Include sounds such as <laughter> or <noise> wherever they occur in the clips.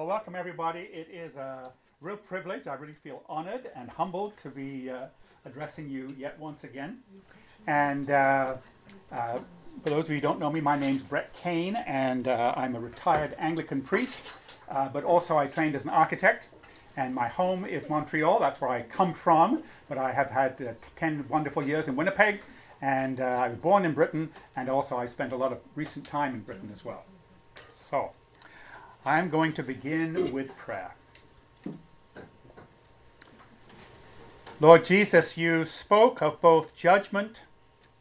Well, welcome everybody. It is a real privilege. I really feel honored and humbled to be uh, addressing you yet once again. And uh, uh, for those of you who don't know me, my name's Brett Cane, and uh, I'm a retired Anglican priest, uh, but also I trained as an architect. And my home is Montreal. That's where I come from. But I have had uh, 10 wonderful years in Winnipeg, and I was born in Britain, and also I spent a lot of recent time in Britain as well. So. I'm going to begin with prayer. Lord Jesus, you spoke of both judgment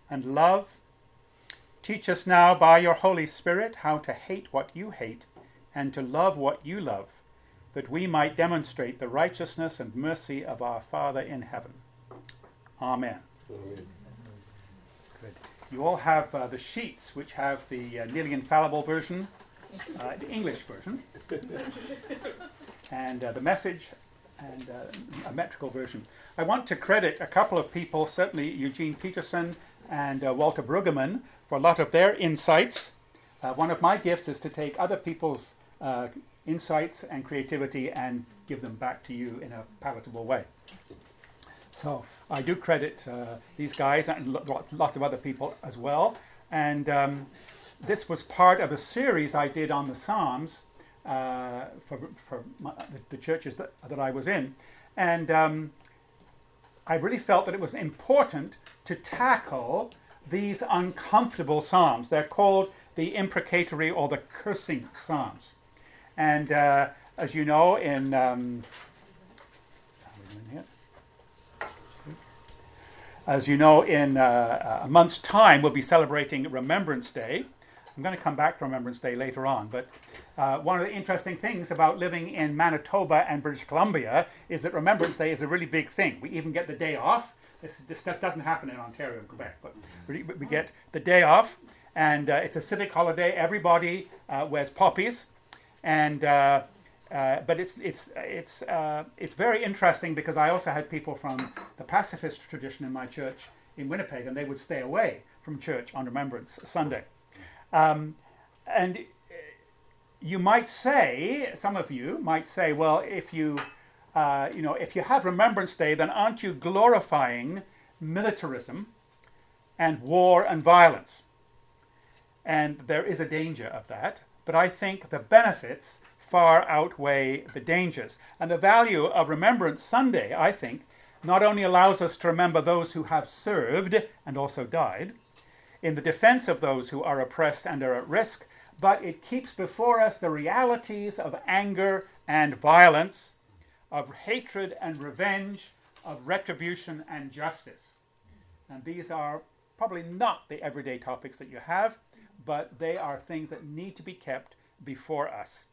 and love. Teach us now by your Holy Spirit how to hate what you hate and to love what you love, that we might demonstrate the righteousness and mercy of our Father in heaven. Amen. Amen. Good. You all have uh, the sheets which have the uh, nearly infallible version uh, the English version, and uh, the message, and uh, a metrical version. I want to credit a couple of people, certainly Eugene Peterson and uh, Walter Brueggemann, for a lot of their insights. Uh, one of my gifts is to take other people's uh, insights and creativity and give them back to you in a palatable way. So I do credit these guys and lots of other people as well. And um, this was part of a series I did on the Psalms uh, for, for my, the, churches that, that I was in. And um, I really felt that it was important to tackle these uncomfortable Psalms. They're called the imprecatory or the cursing Psalms. And uh, as you know, in. Um, as you know, in uh, a month's time, we'll be celebrating Remembrance Day. I'm going to come back to Remembrance Day later on, but uh, one of the interesting things about living in Manitoba and British Columbia is that Remembrance Day is a really big thing. We even get the day off. This, this stuff doesn't happen in Ontario and Quebec, but we, get the day off, and uh, it's a civic holiday. Everybody uh, wears poppies, and uh, uh, but it's it's it's uh, it's very interesting because I also had people from the pacifist tradition in my church in Winnipeg, and they would stay away from church on Remembrance Sunday. Um, and you might say, some of you might say, well, if you, uh, you know, if you have Remembrance Day, then aren't you glorifying militarism and war and violence? And there is a danger of that, but I think the benefits far outweigh the dangers. And the value of Remembrance Sunday, I think, not only allows us to remember those who have served and also died, in the defense of those who are oppressed and are at risk, but it keeps before us the realities of anger and violence, of hatred and revenge, of retribution and justice. And these are probably not the everyday topics that you have, but they are things that need to be kept before us.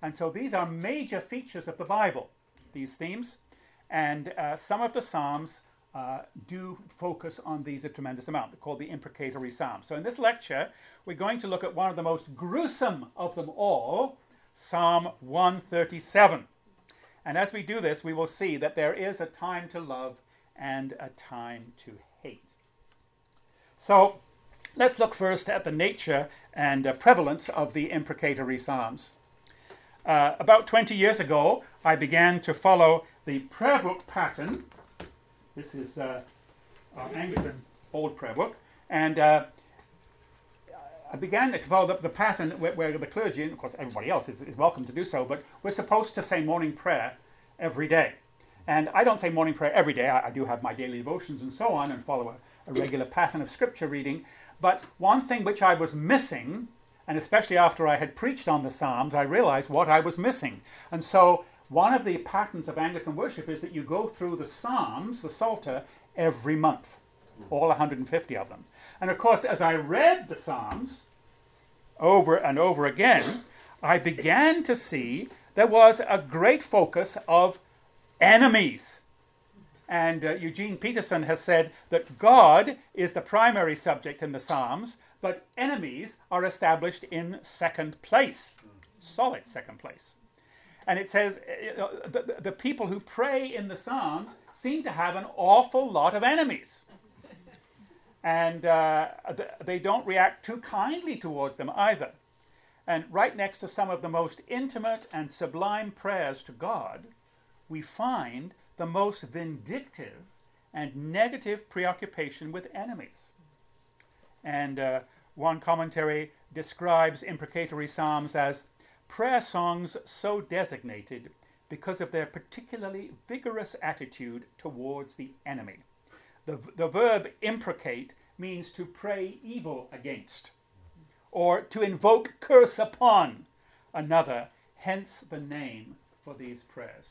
And so these are major features of the Bible, these themes. And uh, some of the Psalms uh, do focus on these a tremendous amount. They're called the imprecatory psalms. So in this lecture, we're going to look at one of the most gruesome of them all, Psalm 137. And as we do this, we will see that there is a time to love and a time to hate. So let's look first at the nature and uh, prevalence of the imprecatory psalms. Uh, about 20 years ago, I began to follow the prayer book pattern this is uh, our Anglican old prayer book. And uh, I began to follow the, the pattern where, where, the clergy, and of course everybody else is, is welcome to do so, but we're supposed to say morning prayer every day. And I don't say morning prayer every day. I, I do have my daily devotions and so on and follow a, a regular pattern of scripture reading. But one thing which I was missing, and especially after I had preached on the Psalms, I realized what I was missing. And so one of the patterns of Anglican worship is that you go through the Psalms, the Psalter, every month, all 150 of them. And of course, as I read the Psalms over and over again, I began to see there was a great focus of enemies. And uh, Eugene Peterson has said that God is the primary subject in the Psalms, but enemies are established in second place, solid second place. And it says uh, the, the people who pray in the Psalms seem to have an awful lot of enemies. And uh, they don't react too kindly towards them either. And right next to some of the most intimate and sublime prayers to God, we find the most vindictive and negative preoccupation with enemies. And uh, one commentary describes imprecatory psalms as prayer songs so designated because of their particularly vigorous attitude towards the enemy. The, the verb imprecate means to pray evil against or to invoke curse upon another, hence the name for these prayers.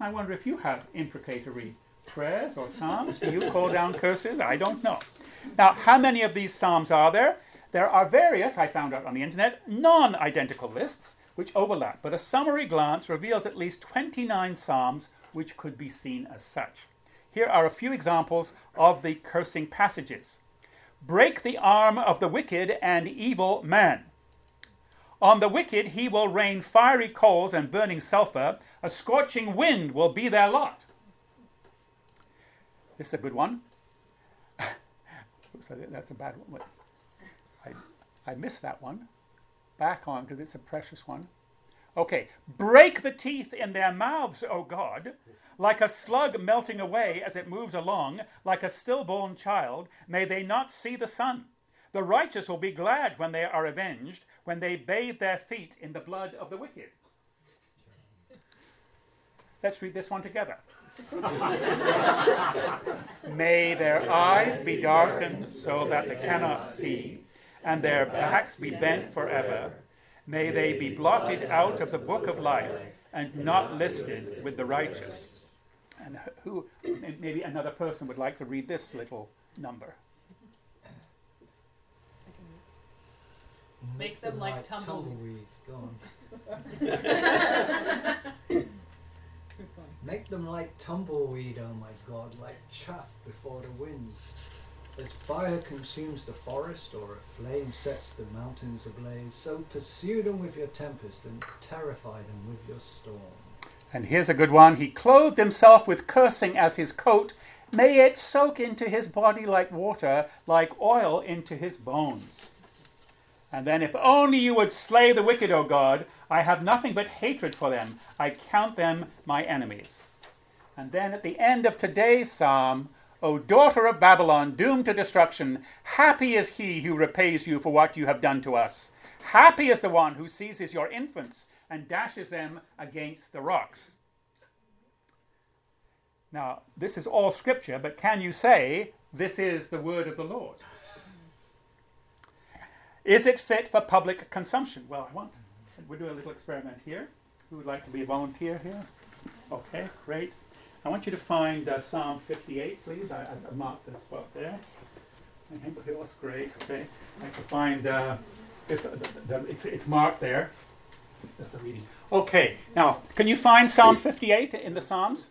I wonder if you have imprecatory prayers or psalms. Do you call down curses? I don't know. Now, how many of these psalms are there? There are various, I found out on the internet, non identical lists which overlap, but a summary glance reveals at least 29 psalms which could be seen as such. Here are a few examples of the cursing passages Break the arm of the wicked and evil man. On the wicked he will rain fiery coals and burning sulfur, a scorching wind will be their lot. This is a good one. <laughs> That's a bad one. I, I missed that one. Back on because it's a precious one. Okay. Break the teeth in their mouths, O God. Like a slug melting away as it moves along, like a stillborn child, may they not see the sun. The righteous will be glad when they are avenged, when they bathe their feet in the blood of the wicked. Let's read this one together. <laughs> May their eyes be darkened so that they cannot see, and their backs be bent forever. May they be blotted out of the book of life and not listed with the righteous. And who, maybe another person would like to read this little number. Make them like tumbleweed. Go <laughs> on. Make them like tumbleweed, oh my God, like chaff before the wind. As fire consumes the forest or a flame sets the mountains ablaze, so pursue them with your tempest and terrify them with your storm. And here's a good one. He clothed himself with cursing as his coat. May it soak into his body like water, like oil into his bones. And then, if only you would slay the wicked, O God, I have nothing but hatred for them. I count them my enemies. And then at the end of today's psalm, O daughter of Babylon, doomed to destruction, happy is he who repays you for what you have done to us. Happy is the one who seizes your infants and dashes them against the rocks. Now, this is all scripture, but can you say, This is the word of the Lord? Is it fit for public consumption? Well, I want, we'll do a little experiment here. Who would like to be a volunteer here? Okay, great. I want you to find uh, Psalm 58, please. I, I marked the spot there. Okay, that's great. Okay, I can find uh, it's, the, the, it's, it's marked there. That's the reading. Okay, now, can you find Psalm 58 in the Psalms?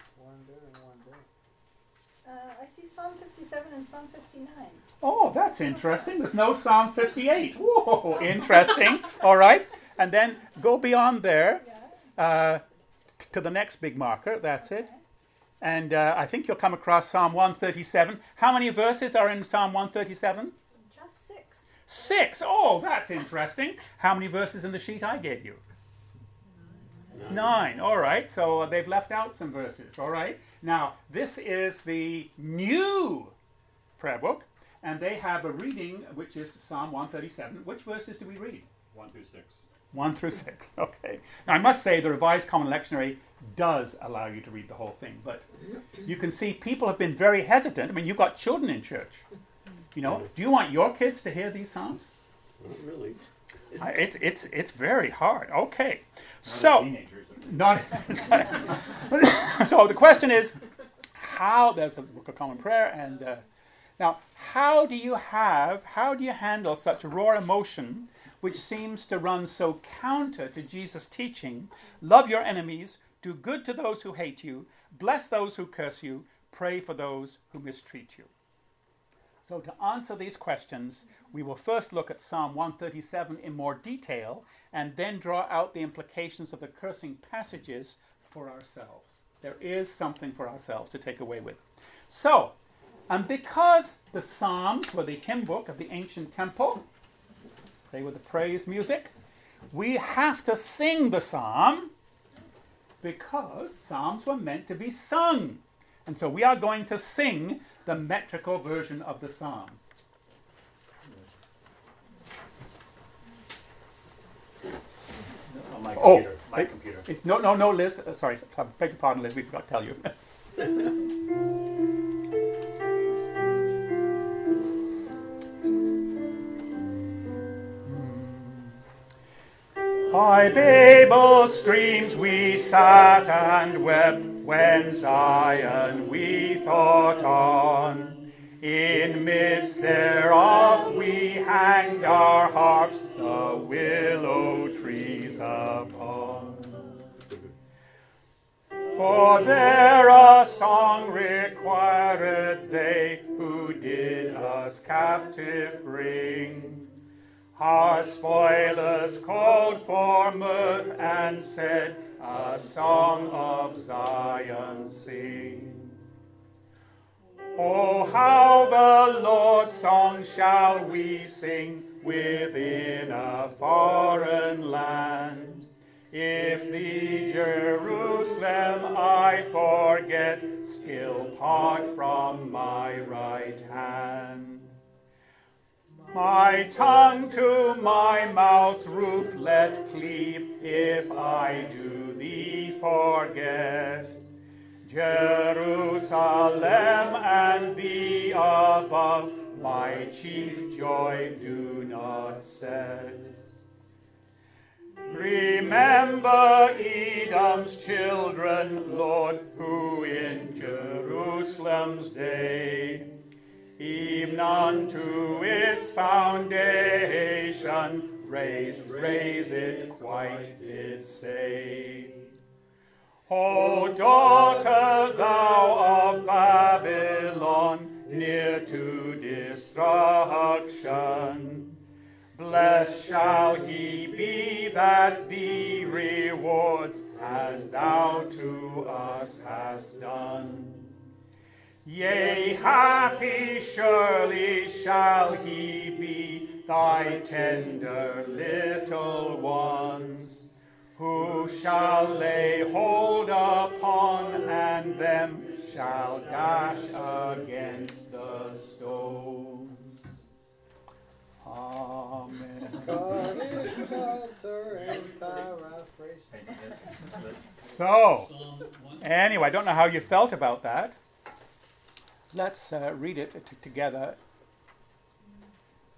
Uh, I see Psalm 57 and Psalm 59. Oh, that's interesting. There's no Psalm 58. Whoa, interesting. <laughs> All right. And then go beyond there uh, to the next big marker. That's it. And uh, I think you'll come across Psalm 137. How many verses are in Psalm 137? Just six. Six. Oh, that's interesting. How many verses in the sheet I gave you? Nine. All right. So they've left out some verses. All right. Now, this is the new prayer book, and they have a reading which is Psalm 137. Which verses do we read? 1 through 6. 1 through 6. <laughs> Okay. Now, I must say the Revised Common Lectionary does allow you to read the whole thing, but you can see people have been very hesitant. I mean, you've got children in church. You know, do you want your kids to hear these Psalms? Not really. It's, it's, it's very hard. Okay. So, Teenagers. not, <laughs> so the question is how there's a book of common prayer and uh, now how do you have how do you handle such raw emotion which seems to run so counter to jesus teaching love your enemies do good to those who hate you bless those who curse you pray for those who mistreat you so, to answer these questions, we will first look at Psalm 137 in more detail and then draw out the implications of the cursing passages for ourselves. There is something for ourselves to take away with. So, and because the Psalms were the hymn book of the ancient temple, They were the praise music. We have to sing the psalm because psalms were meant to be sung. And so we are going to sing the metrical version of the psalm. On my Oh, computer. my it- computer. It's, no, no, no, Liz. Uh, sorry, I beg your pardon, Liz. We forgot to tell you. <laughs> By Babel's streams we sat and wept when Zion we thought on. In midst thereof we hanged our harps, the willow trees upon. For there a song required they who did us captive bring. Our spoilers called for mirth and said, A song of Zion sing. Oh, how the Lord's song shall we sing within a foreign land. If the Jerusalem I forget, still part from my right hand. My tongue to my mouth's roof let cleave, if I do thee forget. Jerusalem and thee above, my chief joy do not set. Remember Edom's children, Lord, who in Jerusalem's day, even unto its foundation, raise, raise it quite did say. O daughter, thou of Babylon, near to destruction, Blessed shall he be that thee rewards as thou to us hast done. Yea, happy surely shall he be, thy tender little ones, who shall lay hold upon, and them shall dash against the stones. Amen. God is shelter and paraphrase. So, anyway, I don't know how you felt about that. Let's uh, read it t- together.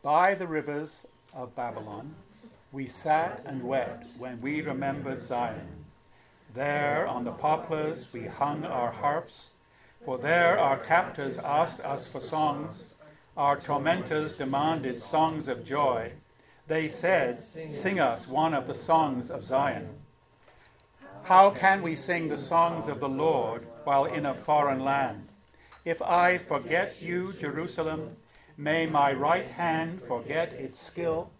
By the rivers of Babylon, we sat and wept when we remembered Zion. There on the poplars we hung our harps, for there our captors asked us for songs. Our tormentors demanded songs of joy. They said, Sing us one of the songs of Zion. How can we sing the songs of the Lord while in a foreign land? If I forget you, Jerusalem, may my right hand forget its skill.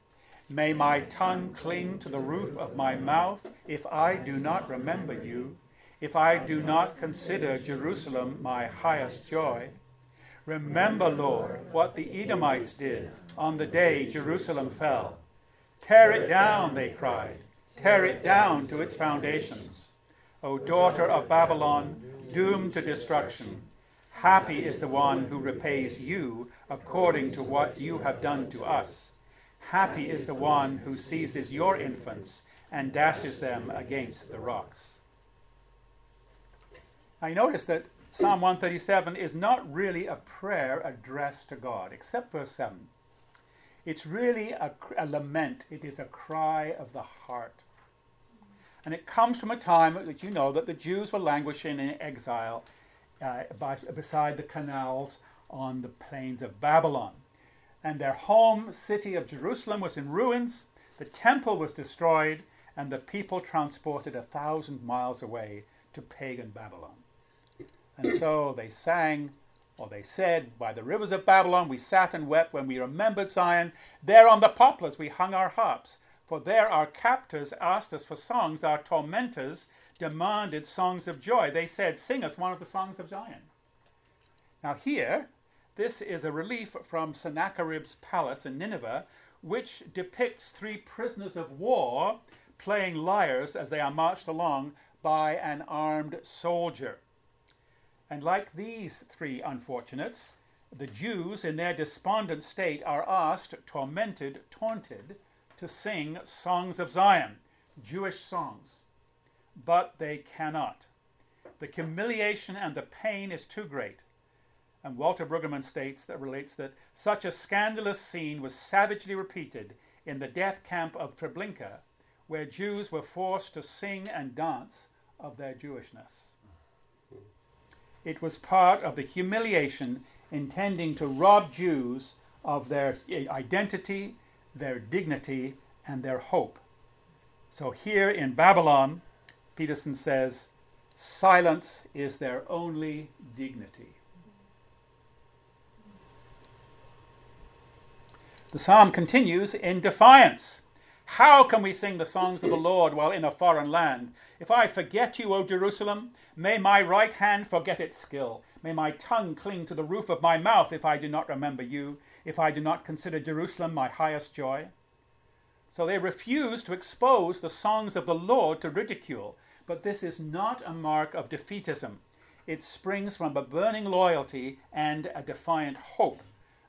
May my tongue cling to the roof of my mouth if I do not remember you, if I do not consider Jerusalem my highest joy. Remember, Lord, what the Edomites did on the day Jerusalem fell. Tear it down, they cried. Tear it down to its foundations. O daughter of Babylon, doomed to destruction, happy is the one who repays you according to what you have done to us. Happy is the one who seizes your infants and dashes them against the rocks. I notice that Psalm 137 is not really a prayer addressed to God, except verse 7. It's really a, a lament, it is a cry of the heart. And it comes from a time that you know that the Jews were languishing in exile uh, by, beside the canals on the plains of Babylon. And their home city of Jerusalem was in ruins, the temple was destroyed, and the people transported a thousand miles away to pagan Babylon. And so they sang, or they said, By the rivers of Babylon we sat and wept when we remembered Zion. There on the poplars we hung our harps. For there our captors asked us for songs, our tormentors demanded songs of joy. They said, Sing us one of the songs of Zion. Now, here, this is a relief from Sennacherib's palace in Nineveh, which depicts three prisoners of war playing lyres as they are marched along by an armed soldier. And like these three unfortunates, the Jews, in their despondent state, are asked, tormented, taunted, to sing songs of Zion, Jewish songs. But they cannot. The humiliation and the pain is too great. And Walter Brueggemann states that relates that such a scandalous scene was savagely repeated in the death camp of Treblinka, where Jews were forced to sing and dance of their Jewishness. It was part of the humiliation intending to rob Jews of their eh, identity, their dignity, and their hope. So here in Babylon, Peterson says, silence is their only dignity. The psalm continues in defiance. How can we sing the songs of the Lord while in a foreign land? If I forget you, O Jerusalem, may my right hand forget its skill. May my tongue cling to the roof of my mouth if I do not remember you, if I do not consider Jerusalem my highest joy. So they refuse to expose the songs of the Lord to ridicule. But this is not a mark of defeatism. It springs from a burning loyalty and a defiant hope,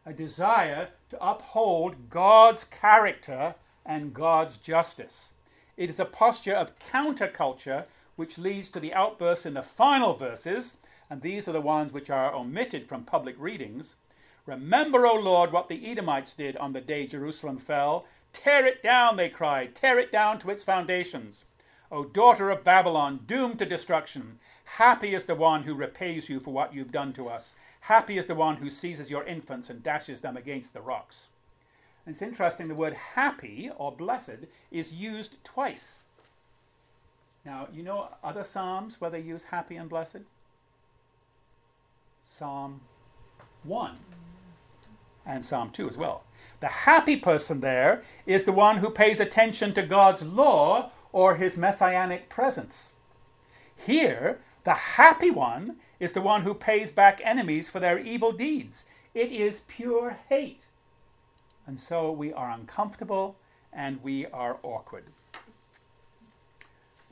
a desire to uphold God's character and God's justice. It is a posture of counterculture which leads to the outbursts in the final verses, and these are the ones which are omitted from public readings. Remember, O Lord, what the Edomites did on the day Jerusalem fell. Tear it down, they cried, tear it down to its foundations. O daughter of Babylon, doomed to destruction, happy is the one who repays you for what you've done to us. Happy is the one who seizes your infants and dashes them against the rocks. And it's interesting, the word happy or blessed is used twice. Now, you know other Psalms where they use happy and blessed? Psalm 1 and Psalm 2 as well. The happy person there is the one who pays attention to God's law or his messianic presence. Here, the happy one is the one who pays back enemies for their evil deeds. It is pure hate. And so we are uncomfortable and we are awkward.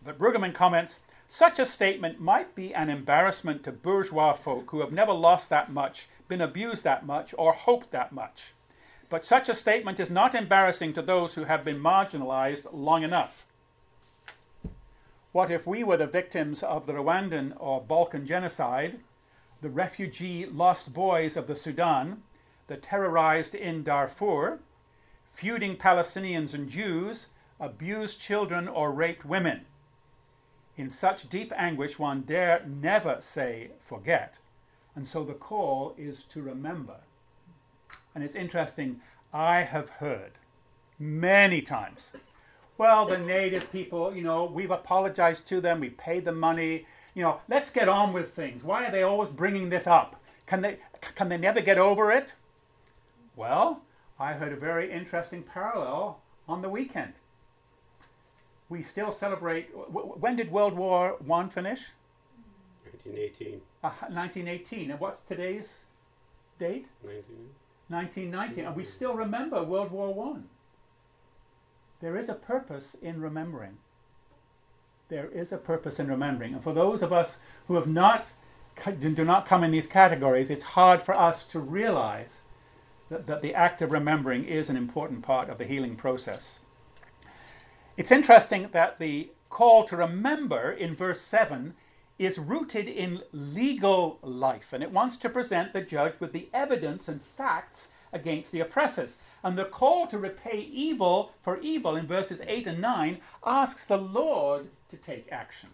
But Brueggemann comments such a statement might be an embarrassment to bourgeois folk who have never lost that much, been abused that much, or hoped that much. But such a statement is not embarrassing to those who have been marginalized long enough. What if we were the victims of the Rwandan or Balkan genocide, the refugee lost boys of the Sudan, the terrorized in Darfur, feuding Palestinians and Jews, abused children, or raped women. In such deep anguish, one dare never say forget. And so the call is to remember. And it's interesting, I have heard many times, well, the native people, you know, we've apologized to them, we paid the money, you know, let's get on with things. Why are they always bringing this up? Can they, can they never get over it? Well, I heard a very interesting parallel on the weekend. We still celebrate. When did World War One finish? 1918. Uh, 1918. And what's today's date? 19. 1919. And we still remember World War One. There is a purpose in remembering. There is a purpose in remembering. And for those of us who have not do not come in these categories, it's hard for us to realize that, that the act of remembering is an important part of the healing process. It's interesting that the call to remember in verse 7 is rooted in legal life, and it wants to present the judge with the evidence and facts against the oppressors. And the call to repay evil for evil in verses 8 and 9 asks the Lord to take action.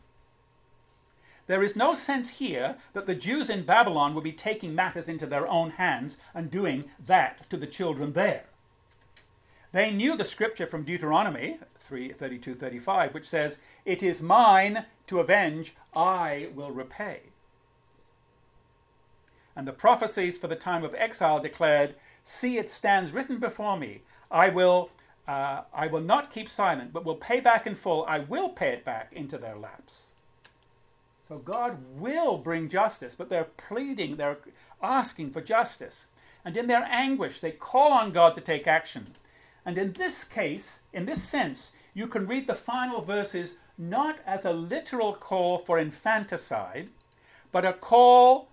There is no sense here that the Jews in Babylon will be taking matters into their own hands and doing that to the children there. They knew the scripture from Deuteronomy 3 32 35, which says, It is mine to avenge, I will repay. And the prophecies for the time of exile declared, See, it stands written before me, I will. Uh, I will not keep silent, but will pay back in full. I will pay it back into their laps. So God will bring justice, but they're pleading, they're asking for justice. And in their anguish, they call on God to take action. And in this case, in this sense, you can read the final verses not as a literal call for infanticide, but a call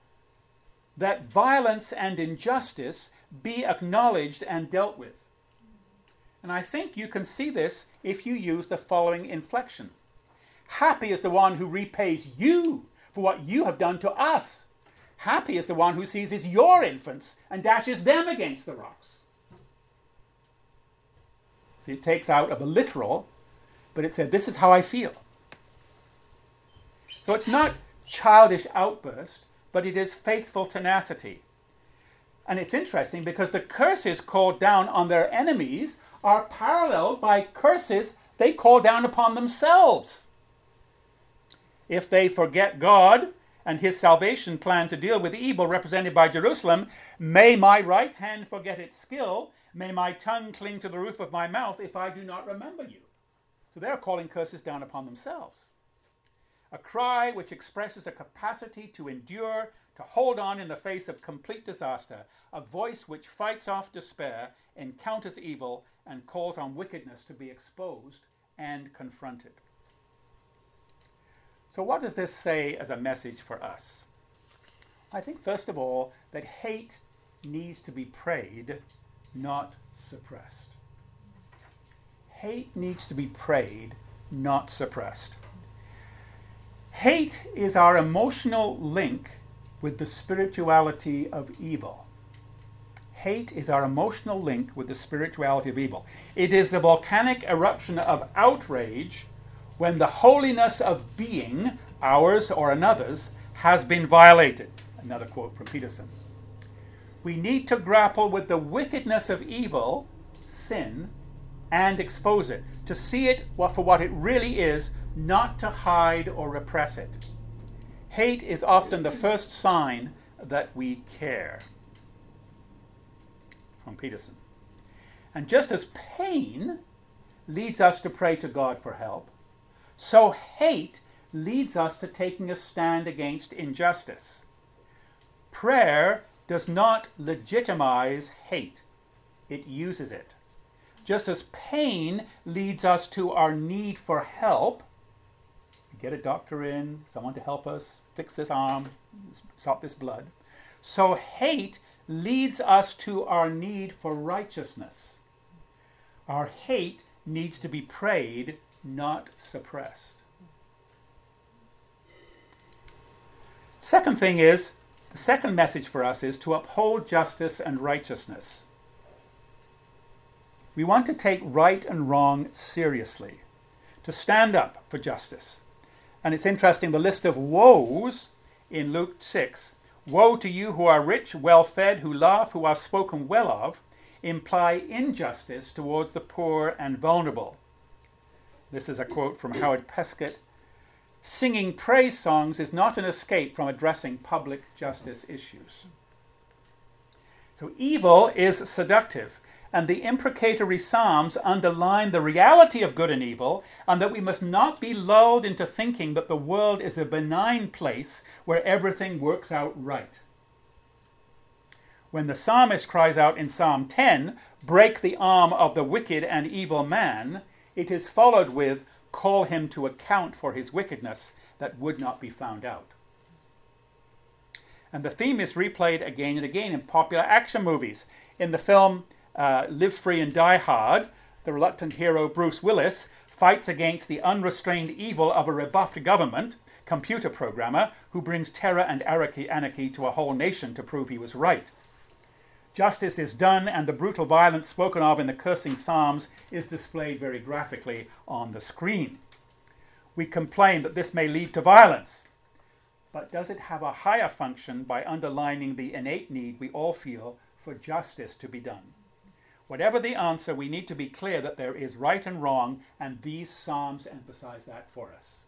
that violence and injustice be acknowledged and dealt with. And I think you can see this if you use the following inflection Happy is the one who repays you for what you have done to us. Happy is the one who seizes your infants and dashes them against the rocks. See, it takes out of the literal, but it said, This is how I feel. So it's not childish outburst, but it is faithful tenacity. And it's interesting because the curses called down on their enemies are paralleled by curses they call down upon themselves. If they forget God and his salvation plan to deal with evil represented by Jerusalem, may my right hand forget its skill, may my tongue cling to the roof of my mouth if I do not remember you. So they're calling curses down upon themselves. A cry which expresses a capacity to endure, to hold on in the face of complete disaster, a voice which fights off despair, encounters evil, and calls on wickedness to be exposed and confronted. So, what does this say as a message for us? I think, first of all, that hate needs to be prayed, not suppressed. Hate needs to be prayed, not suppressed. Hate is our emotional link with the spirituality of evil. Hate is our emotional link with the spirituality of evil. It is the volcanic eruption of outrage when the holiness of being, ours or another's, has been violated. Another quote from Peterson. We need to grapple with the wickedness of evil, sin, and expose it, to see it for what it really is, not to hide or repress it. Hate is often the first sign that we care. From Peterson. And just as pain leads us to pray to God for help, so hate leads us to taking a stand against injustice. Prayer does not legitimize hate, it uses it. Just as pain leads us to our need for help, get a doctor in, someone to help us fix this arm, stop this blood. So hate leads us to our need for righteousness. Our hate needs to be prayed, not suppressed. Second thing is, the second message for us is to uphold justice and righteousness. We want to take right and wrong seriously, to stand up for justice. And it's interesting, the list of woes in Luke 6 Woe to you who are rich, well fed, who laugh, who are spoken well of, imply injustice towards the poor and vulnerable. This is a quote from Howard Peskett. Singing praise songs is not an escape from addressing public justice issues. So evil is seductive and the imprecatory Psalms underline the reality of good and evil, and that we must not be lulled into thinking that the world is a benign place where everything works out right. When the psalmist cries out in Psalm 10, Break the arm of the wicked and evil man, it is followed with, Call him to account for his wickedness that would not be found out. And the theme is replayed again and again in popular action movies. In the film uh, Live Free and Die Hard, the reluctant hero Bruce Willis fights against the unrestrained evil of a rebuffed government computer programmer who brings terror and anarchy to a whole nation to prove he was right. Justice is done, and the brutal violence spoken of in the cursing Psalms is displayed very graphically on the screen. We complain that this may lead to violence, but does it have a higher function by underlining the innate need we all feel for justice to be done? Whatever the answer, we need to be clear that there is right and wrong, and these Psalms emphasize that for us.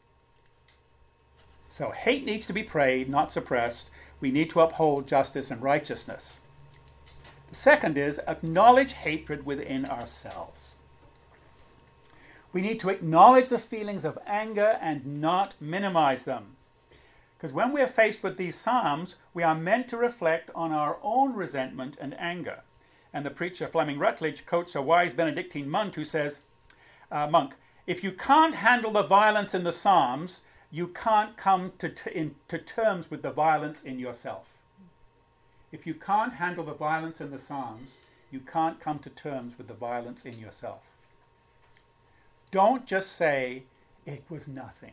So, hate needs to be prayed, not suppressed. We need to uphold justice and righteousness. The second is acknowledge hatred within ourselves. We need to acknowledge the feelings of anger and not minimize them. Because when we are faced with these Psalms, we are meant to reflect on our own resentment and anger. And the preacher Fleming Rutledge quotes a wise Benedictine monk who says, uh, Monk, if you can't handle the violence in the Psalms, you can't come to, t- in, to terms with the violence in yourself. If you can't handle the violence in the Psalms, you can't come to terms with the violence in yourself. Don't just say, it was nothing.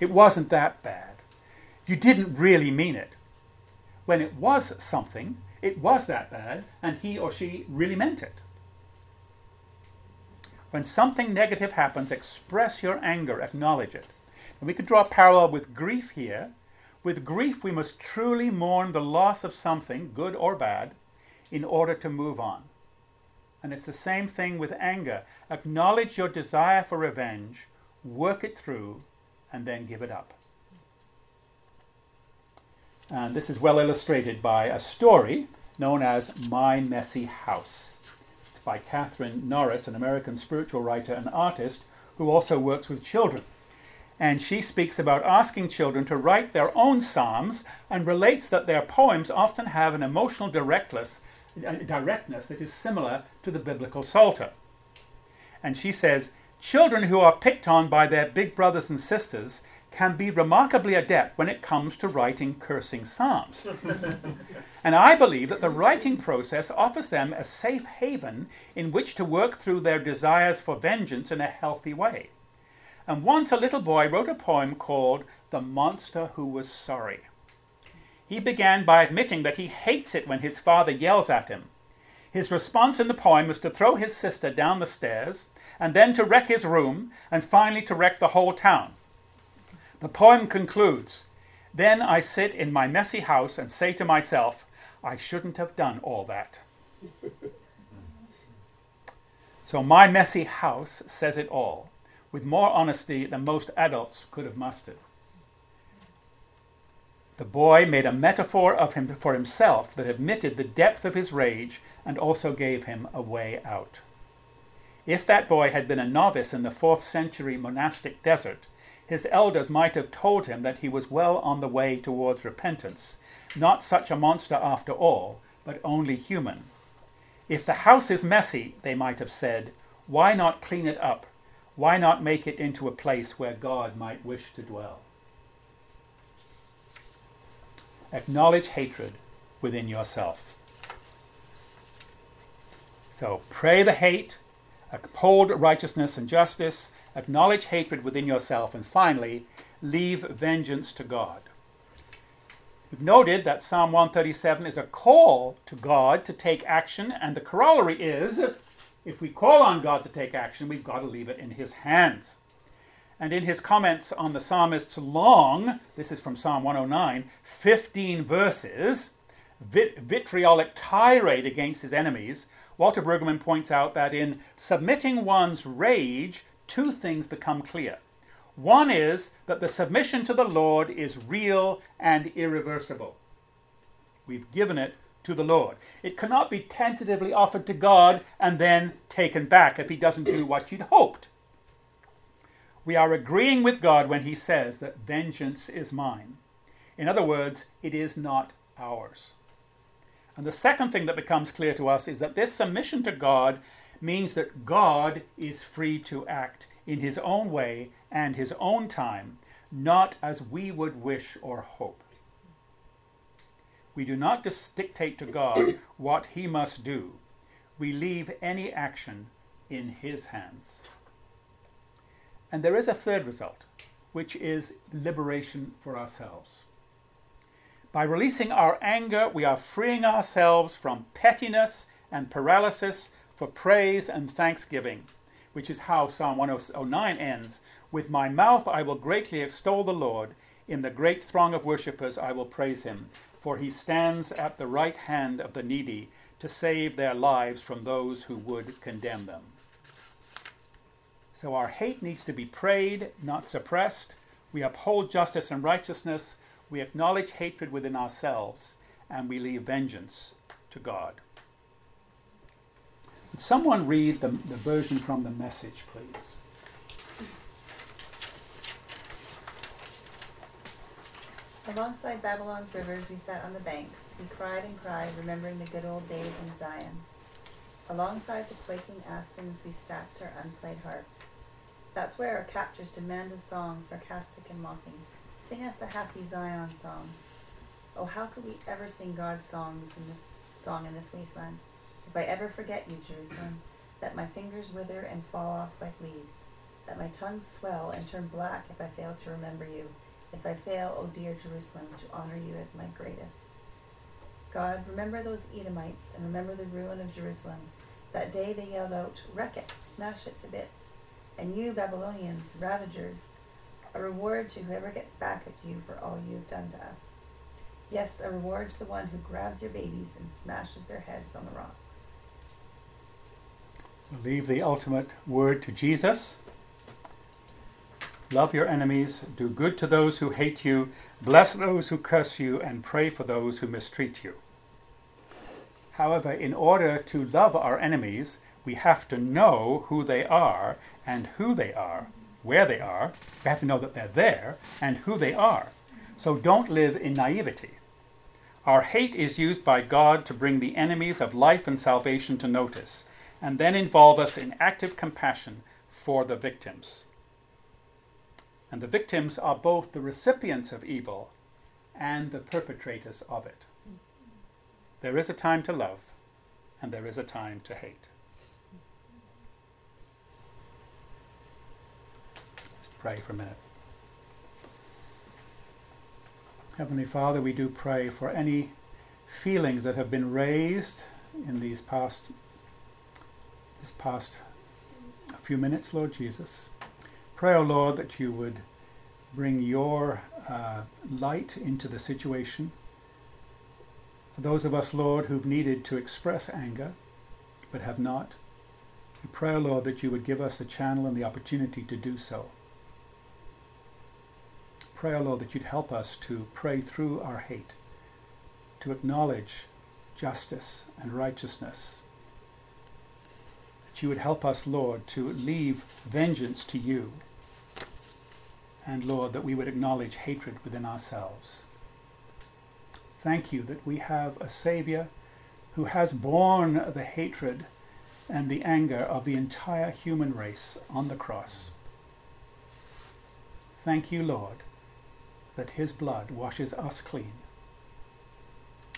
It wasn't that bad. You didn't really mean it. When it was something, it was that bad, and he or she really meant it. When something negative happens, express your anger, acknowledge it. And we could draw a parallel with grief here. With grief, we must truly mourn the loss of something, good or bad, in order to move on. And it's the same thing with anger. Acknowledge your desire for revenge, work it through, and then give it up. And this is well illustrated by a story known as My Messy House. It's by Catherine Norris, an American spiritual writer and artist who also works with children. And she speaks about asking children to write their own psalms and relates that their poems often have an emotional directness, directness that is similar to the biblical Psalter. And she says, Children who are picked on by their big brothers and sisters can be remarkably adept when it comes to writing cursing psalms. <laughs> and I believe that the writing process offers them a safe haven in which to work through their desires for vengeance in a healthy way. And once a little boy wrote a poem called The Monster Who Was Sorry. He began by admitting that he hates it when his father yells at him. His response in the poem was to throw his sister down the stairs, and then to wreck his room, and finally to wreck the whole town. The poem concludes Then I sit in my messy house and say to myself, I shouldn't have done all that. <laughs> so, my messy house says it all, with more honesty than most adults could have mustered. The boy made a metaphor of him for himself that admitted the depth of his rage and also gave him a way out. If that boy had been a novice in the fourth century monastic desert, his elders might have told him that he was well on the way towards repentance, not such a monster after all, but only human. If the house is messy, they might have said, why not clean it up? Why not make it into a place where God might wish to dwell? Acknowledge hatred within yourself. So pray the hate, uphold righteousness and justice, acknowledge hatred within yourself, and finally, leave vengeance to God. We've noted that Psalm 137 is a call to God to take action, and the corollary is if we call on God to take action, we've got to leave it in His hands. And in his comments on the psalmist's long, this is from Psalm 109, 15 verses, vit- vitriolic tirade against his enemies, Walter Brueggemann points out that in submitting one's rage, two things become clear. One is that the submission to the Lord is real and irreversible. We've given it to the Lord. It cannot be tentatively offered to God and then taken back if he doesn't do what you'd hoped. We are agreeing with God when he says that vengeance is mine. In other words, it is not ours. And the second thing that becomes clear to us is that this submission to God means that God is free to act in his own way and his own time, not as we would wish or hope. We do not just dictate to God what he must do. We leave any action in his hands. And there is a third result, which is liberation for ourselves. By releasing our anger, we are freeing ourselves from pettiness and paralysis for praise and thanksgiving, which is how Psalm 109 ends With my mouth I will greatly extol the Lord. In the great throng of worshippers I will praise him, for he stands at the right hand of the needy to save their lives from those who would condemn them. So our hate needs to be prayed, not suppressed. We uphold justice and righteousness. We acknowledge hatred within ourselves, and we leave vengeance to God. Someone read the, the version from the message, please? Alongside Babylon's rivers, we sat on the banks. We cried and cried, remembering the good old days in Zion. Alongside the quaking aspens, we stacked our unplayed harps. That's where our captors demanded songs, sarcastic and mocking. Sing us a happy Zion song. Oh, how could we ever sing God's songs in this song in this wasteland? If I ever forget you, Jerusalem, that my fingers wither and fall off like leaves, that my tongue swell and turn black if I fail to remember you if I fail, O dear Jerusalem, to honor you as my greatest. God, remember those Edomites and remember the ruin of Jerusalem. That day they yelled out, Wreck it, smash it to bits. And you, Babylonians, ravagers, a reward to whoever gets back at you for all you have done to us. Yes, a reward to the one who grabs your babies and smashes their heads on the rocks. Leave the ultimate word to Jesus. Love your enemies, do good to those who hate you, bless those who curse you, and pray for those who mistreat you. However, in order to love our enemies, we have to know who they are and who they are, where they are. We have to know that they're there and who they are. So don't live in naivety. Our hate is used by God to bring the enemies of life and salvation to notice, and then involve us in active compassion for the victims. And the victims are both the recipients of evil and the perpetrators of it. There is a time to love, and there is a time to hate. Pray for a minute. Heavenly Father, we do pray for any feelings that have been raised in these past this past few minutes, Lord Jesus. Pray, O oh Lord, that you would bring your uh, light into the situation. For those of us, Lord, who've needed to express anger but have not, we pray, O oh Lord, that you would give us the channel and the opportunity to do so. Pray, O oh Lord, that you'd help us to pray through our hate, to acknowledge justice and righteousness that you would help us, Lord, to leave vengeance to you. And Lord, that we would acknowledge hatred within ourselves. Thank you that we have a Savior who has borne the hatred and the anger of the entire human race on the cross. Thank you, Lord, that his blood washes us clean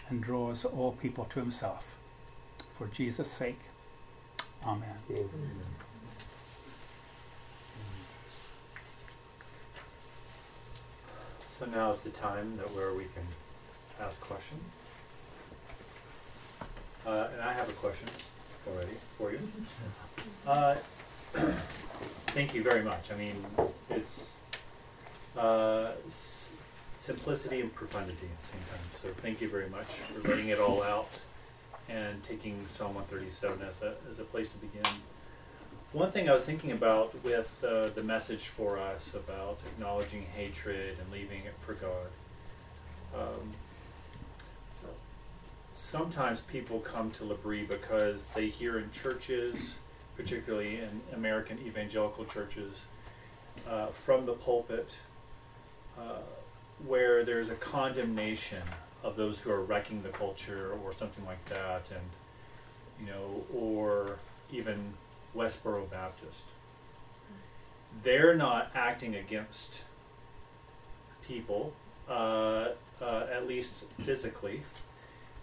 and draws all people to himself. For Jesus' sake. Amen. Amen. So now is the time that where we can ask questions. Uh, and I have a question already for you. Uh, <clears throat> thank you very much. I mean, it's uh, s- simplicity and profundity at the same time. So thank you very much for laying it all out and taking Psalm 137 as a, as a place to begin. One thing I was thinking about with uh, the message for us about acknowledging hatred and leaving it for God. Um, sometimes people come to L'Abri because they hear in churches, particularly in American evangelical churches, uh, from the pulpit, uh, where there's a condemnation of those who are wrecking the culture or something like that, and you know, or even Westboro Baptist. They're not acting against people, uh, uh, at least physically.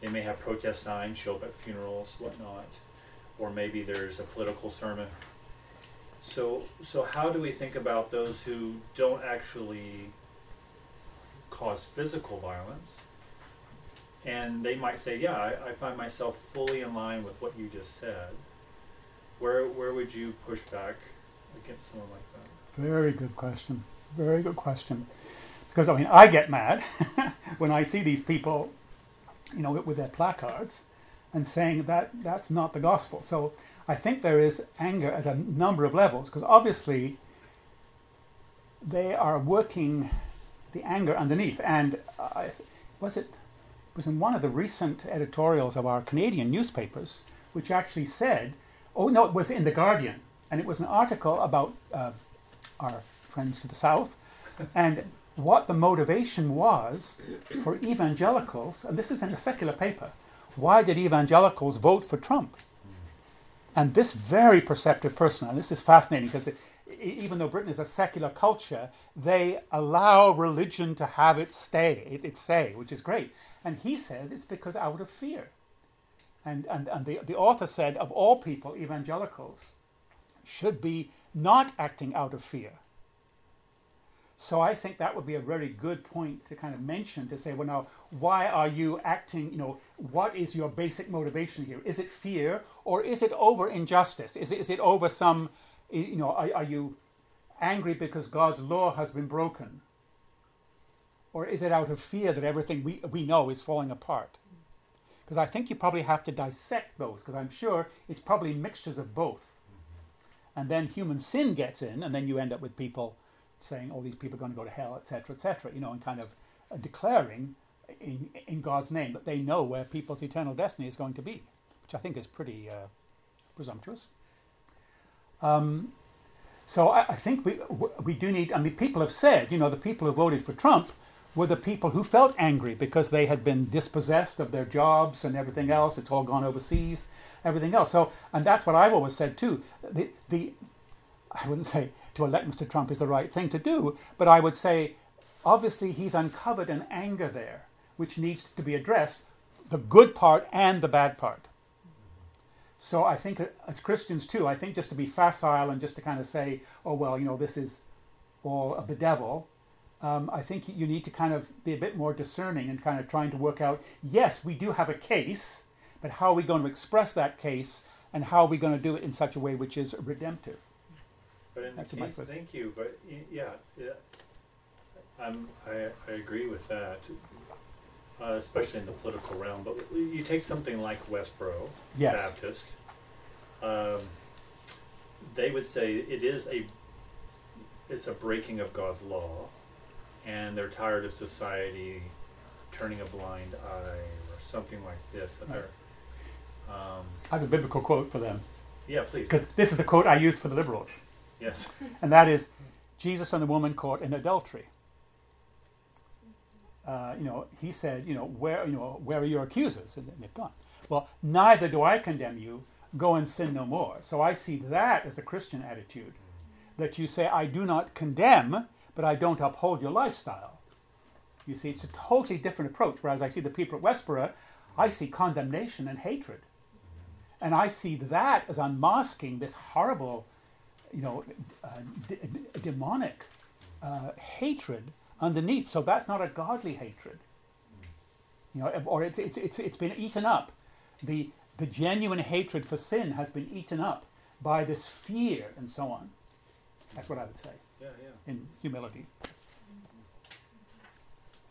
They may have protest signs, show up at funerals, whatnot, or maybe there's a political sermon. So, so how do we think about those who don't actually cause physical violence, and they might say, "Yeah, I, I, find myself fully in line with what you just said." Where where would you push back against someone like that? Very good question. Very good question. Because I mean, I get mad <laughs> when I see these people, you know, with their placards, and saying that that's not the gospel. So I think there is anger at a number of levels, because obviously they are working the anger underneath. And uh, was it was in one of the recent editorials of our Canadian newspapers, which actually said, oh no, it was in The Guardian, and it was an article about uh, our friends to the south. And what the motivation was for evangelicals, and this is in a secular paper. Why did evangelicals vote for Trump? And this very perceptive person, and this is fascinating because even though Britain is a secular culture, they allow religion to have its stay, its say, which is great. And he said it's because out of fear. And, and, and the, the author said, of all people, evangelicals should be not acting out of fear. So I think that would be a very good point to kind of mention to say, well, now, why are you acting? You know, what is your basic motivation here? Is it fear or is it over injustice? Is it, is it over some, you know, are, are you angry because God's law has been broken? Or is it out of fear that everything we, we know is falling apart? Because I think you probably have to dissect those, because I'm sure it's probably mixtures of both. And then human sin gets in, and then you end up with people saying, "Oh, these people are going to go to hell," etc., etc. You know, and kind of uh, declaring in in God's name that they know where people's eternal destiny is going to be, which I think is pretty uh, presumptuous. Um, so I, I, think we we do need. I mean, people have said, you know, the people who voted for Trump were the people who felt angry because they had been dispossessed of their jobs and everything else. It's all gone overseas, everything else. So, and that's what I've always said too. The the I wouldn't say to elect Mr. Trump is the right thing to do, but I would say obviously he's uncovered an anger there which needs to be addressed the good part and the bad part. So I think uh, as Christians too, I think just to be facile and just to kind of say, oh, well, you know, this is all of the devil, um, I think you need to kind of be a bit more discerning and kind of trying to work out, yes, we do have a case, but how are we going to express that case and how are we going to do it in such a way which is redemptive? But in the case, thank you. But yeah, yeah I'm, I, I agree with that, uh, especially in the political realm. But you take something like Westboro yes. Baptist. Um, they would say it is a it's a breaking of God's law, and they're tired of society turning a blind eye or something like this. Right. Um, I have a biblical quote for them. Yeah, please. Because this is the quote I use for the liberals. Yes. <laughs> And that is Jesus and the woman caught in adultery. Uh, you know, he said, you know, where, you know, where are your accusers? And they've gone. Well, neither do I condemn you. Go and sin no more. So I see that as the Christian attitude, that you say, I do not condemn, but I don't uphold your lifestyle. You see, it's a totally different approach. Whereas I see the people at Westboro, I see condemnation and hatred. And I see that as unmasking this horrible you know, uh, d- d- demonic uh, hatred underneath. So that's not a godly hatred. You know, or it's, it's, it's, it's been eaten up. The, the genuine hatred for sin has been eaten up by this fear and so on. That's what I would say. Yeah, yeah. In humility.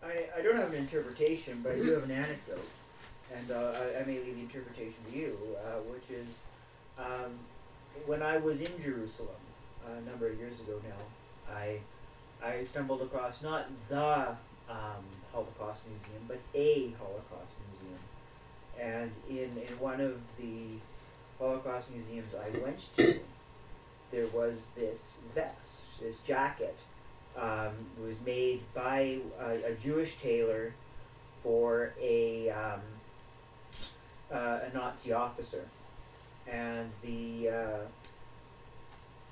I, I don't have an interpretation, but I do have an anecdote. And uh, I, I, may leave the interpretation to you, uh, which is um, when I was in Jerusalem a number of years ago now, I I stumbled across not the um, Holocaust Museum, but a Holocaust Museum. And in, in one of the Holocaust museums I went to, there was this vest, this jacket. Um, was made by a, a Jewish tailor for a, um, uh, a Nazi officer and the uh,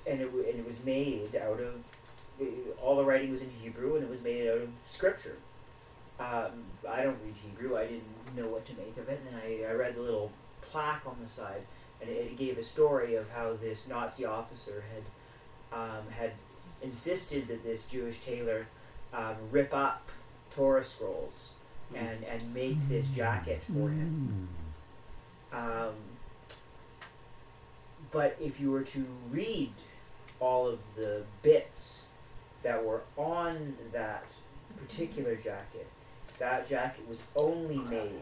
and it w- and it was made out of all the writing was in Hebrew and it was made out of scripture. Um, I don't read Hebrew. I didn't know what to make of it, and I, I read the little plaque on the side, and it, it gave a story of how this Nazi officer had um, had insisted that this Jewish tailor um, rip up Torah scrolls mm. and and make this jacket for him. Hmm. Um, but if you were to read all of the bits that were on that particular jacket, that jacket was only made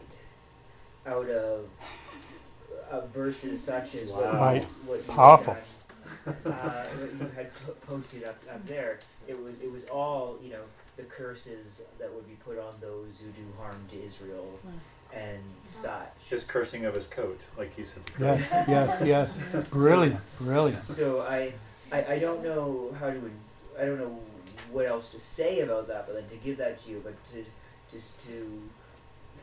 out of uh, verses such as wow. what, what you Powerful. Had, <laughs> uh, what you had posted up, up there. It was it was all you know the curses that would be put on those who do harm to Israel and such. Just cursing of his coat, like he said. Yes, yes, <laughs> yes. Brilliant, brilliant. So I, I, I don't know how to, I don't know what else to say about that, but then to give that to you, but to just to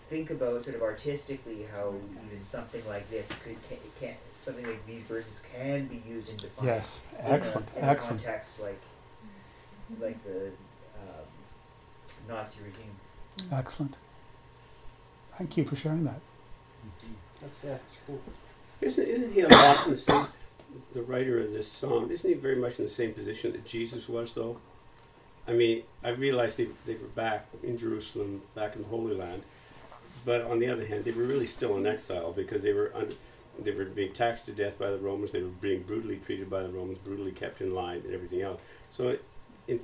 think about sort of artistically how even something like this could can, can something like these verses can be used in defiance. Yes, in a- excellent, in a excellent. context like like the um, Nazi regime. Excellent. Thank you for sharing that. That's, that's cool. Isn't, isn't he a lot in the same, the writer of this psalm, isn't he very much in the same position that Jesus was, though? I mean, I realized they, they were back in Jerusalem, back in the Holy Land, but on the other hand, they were really still in exile because they were under, they were being taxed to death by the Romans. They were being brutally treated by the Romans, brutally kept in line, and everything else. So, in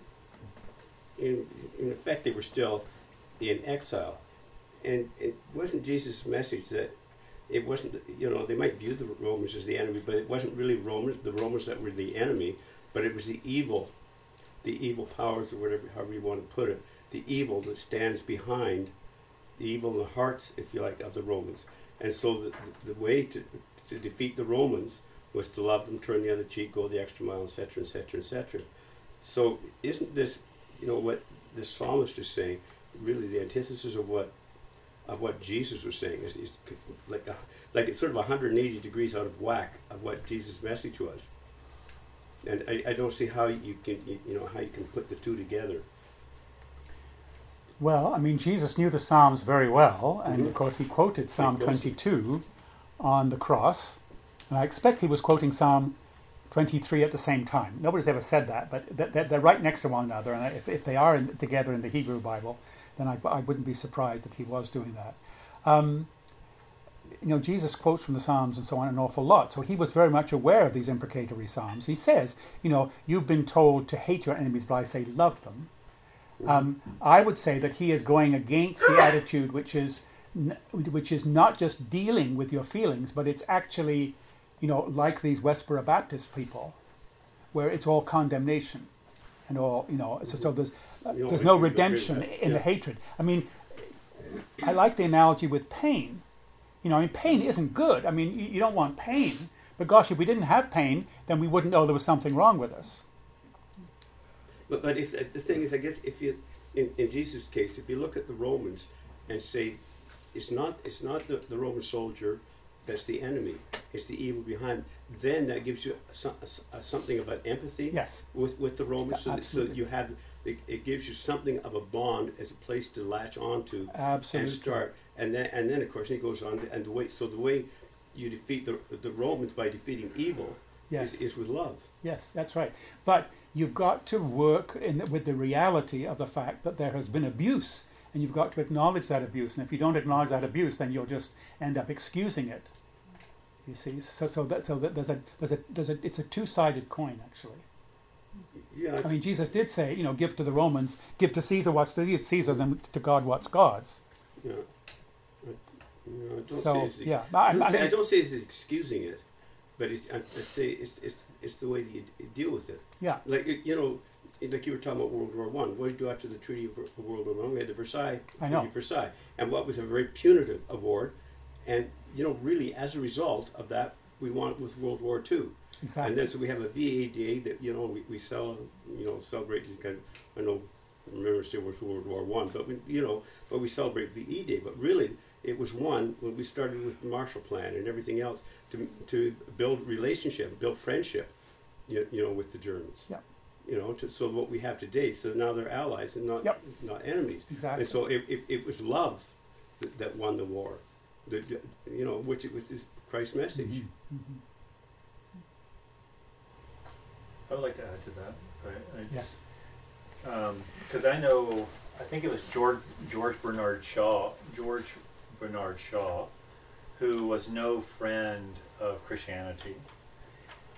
in in effect, they were still in exile, and it wasn't Jesus' message that it wasn't. You know, they might view the Romans as the enemy, but it wasn't really Romans, the Romans that were the enemy, but it was the evil, the evil powers, or whatever, however you want to put it, the evil that stands behind the evil in the hearts, if you like, of the Romans. And so the, the, way to, to defeat the Romans was to love them, turn the other cheek, go the extra mile, etc., etc., etc. So isn't this, you know, what the psalmist is saying, really the antithesis of what of what Jesus was saying is, like a, like it's sort of 180 degrees out of whack of what Jesus' message was. And I, I don't see how you can you know how you can put the two together. Well, I mean, Jesus knew the Psalms very well, and Mhm. of course, he quoted Psalm Of 22 on the cross. And I expect he was quoting Psalm 23 at the same time. Nobody's ever said that, but th- th- they're right next to one another. And if, if they are together in the Hebrew Bible, then I, I wouldn't be surprised that he was doing that. Um, you know, Jesus quotes from the Psalms and so on an awful lot. So he was very much aware of these imprecatory Psalms. He says, you know, you've been told to hate your enemies, but I say love them. Um, I would say that he is going against the attitude which is n- which is not just dealing with your feelings, but it's actually, you know, like these Westboro Baptist people, where it's all condemnation, and all you know. So, so there's know, there's no we agree with redemption in the hatred. I mean, I like the analogy with pain. You know, I mean, pain isn't good. I mean, you, you don't want pain, but gosh, if we didn't have pain, then we wouldn't know there was something wrong with us. But but if the thing is, I guess if you in, in Jesus' case, if you look at the Romans and say it's not it's not the, the Roman soldier that's the enemy, it's the evil behind. Then that gives you some, a, something of an empathy Yes. with with the Romans, so, that, so you have it, it gives you something of a bond as a place to latch onto Absolutely. and start. And then and then of course he goes on and the way so the way you defeat the the Romans by defeating evil Yes. is, is with love. Yes, that's right. But you've got to work in the, with the reality of the fact that there has been abuse, and you've got to acknowledge that abuse. And if you don't acknowledge that abuse, then you'll just end up excusing it. You see, so so that so that there's a there's a there's a it's a two-sided coin actually. Yeah, I mean, Jesus did say, you know, give to the Romans, give to Caesar what's to Caesar's, and to God what's God's. Yeah. I, you know, I don't So yeah, I, I, I don't say it's excusing it, but it's, I, I'd say it's, it's, it's the way that you, you deal with it. yeah, Like, you- know, like you were talking about World War One. What did you do after the Treaty of World War One? We had the Versailles Treaty of Versailles, and what was a very punitive award, and you know, really as a result of that, we won with World War Two. exactly. And then so we have a VA Day that you know we, we sell you know celebrate these kind of I know remember still was World War One, but we you know but we celebrate VE Day. But really it was one when we started with the Marshall Plan and everything else to to build relationship, build friendship, you, you know with the Germans. Yep. You know, to, so what we have today. So now they're allies and not Yep. not enemies. exactly. And so it, it, it was love that, that won the war. The, you know, which it was Christ's message. Mhm, mhm. I would like to add to that. If I, I Yes. because I know, I think it was George George Bernard Shaw, George Bernard Shaw, who was no friend of Christianity.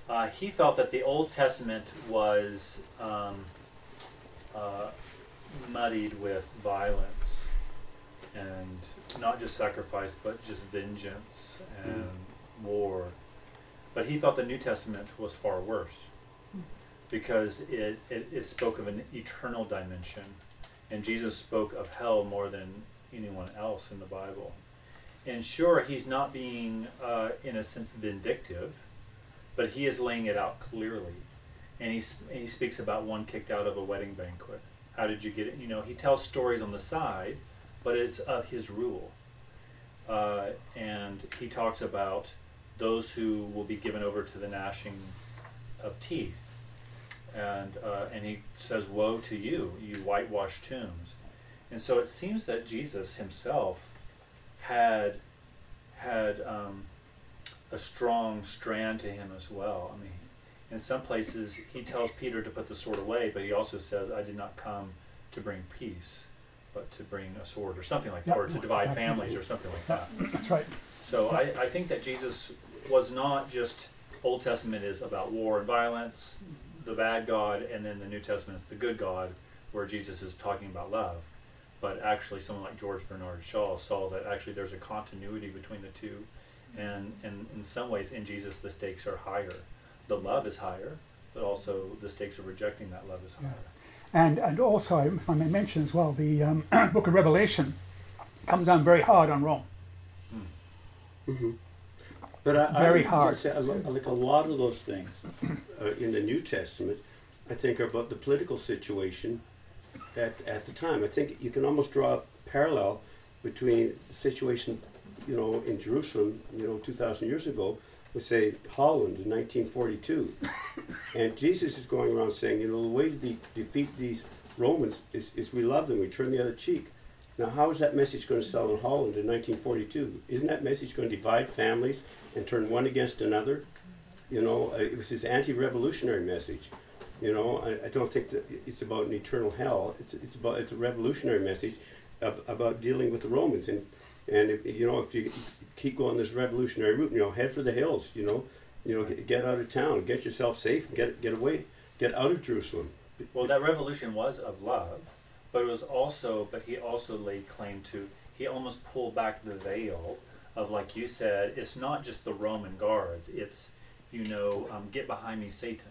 Uh, he felt that the Old Testament was um, uh, muddied with violence and not just sacrifice, but just vengeance and war. But he felt the New Testament was far worse because it, it, it spoke of an eternal dimension. And Jesus spoke of hell more than anyone else in the Bible. And sure, he's not being, uh, in a sense, vindictive, but he is laying it out clearly. and he sp- he speaks about one kicked out of a wedding banquet. How did you get it? You know, he tells stories on the side, but it's of his rule. Uh, and he talks about those who will be given over to the gnashing of teeth. And, uh, and he says, Woe to you, you whitewashed tombs. And so it seems that Jesus himself had, had um, a strong strand to him as well. I mean, in some places, he tells Peter to put the sword away, but he also says, I did not come to bring peace, but to bring a sword, or something like that, Yep, or to divide exactly. families, or something like that. That's right. So I, I think that Jesus was not just Old Testament is about war and violence, the bad God, and then the New Testament is the good God, where Jesus is talking about love. But actually, someone like George Bernard Shaw saw that actually there's a continuity between the two, and, and in some ways, in Jesus, the stakes are higher. The love is higher, but also the stakes of rejecting that love is Yeah. higher. And and also, if I may mention as well, the um, <clears throat> Book of Revelation comes down very hard on Rome. hmm But I, Very I hard. Say, I lo- like a lot of those things uh, in the New Testament, I think are about the political situation at, at the time. I think you can almost draw a parallel between the situation, you know, in Jerusalem, you know, 2,000 years ago, with say Holland in 1942, <laughs> and Jesus is going around saying, you know, the way to de- defeat these Romans is, is we love them, we turn the other cheek. Now, how is that message going to sell in Holland in 1942? Isn't that message going to divide families and turn one against another? You know, uh, it was his anti-revolutionary message. You know, I, I don't think that it's about an eternal hell. It's, it's about it's a revolutionary message ab- about dealing with the Romans and and if you know if you keep going this revolutionary route, you know, head for the hills. You know, you know, get, get out of town, get yourself safe, get get away, get out of Jerusalem. Well, that revolution was of love, but it was also, but he also laid claim to, he almost pulled back the veil of, like you said, it's not just the Roman guards, it's, you know, um, get behind me, Satan.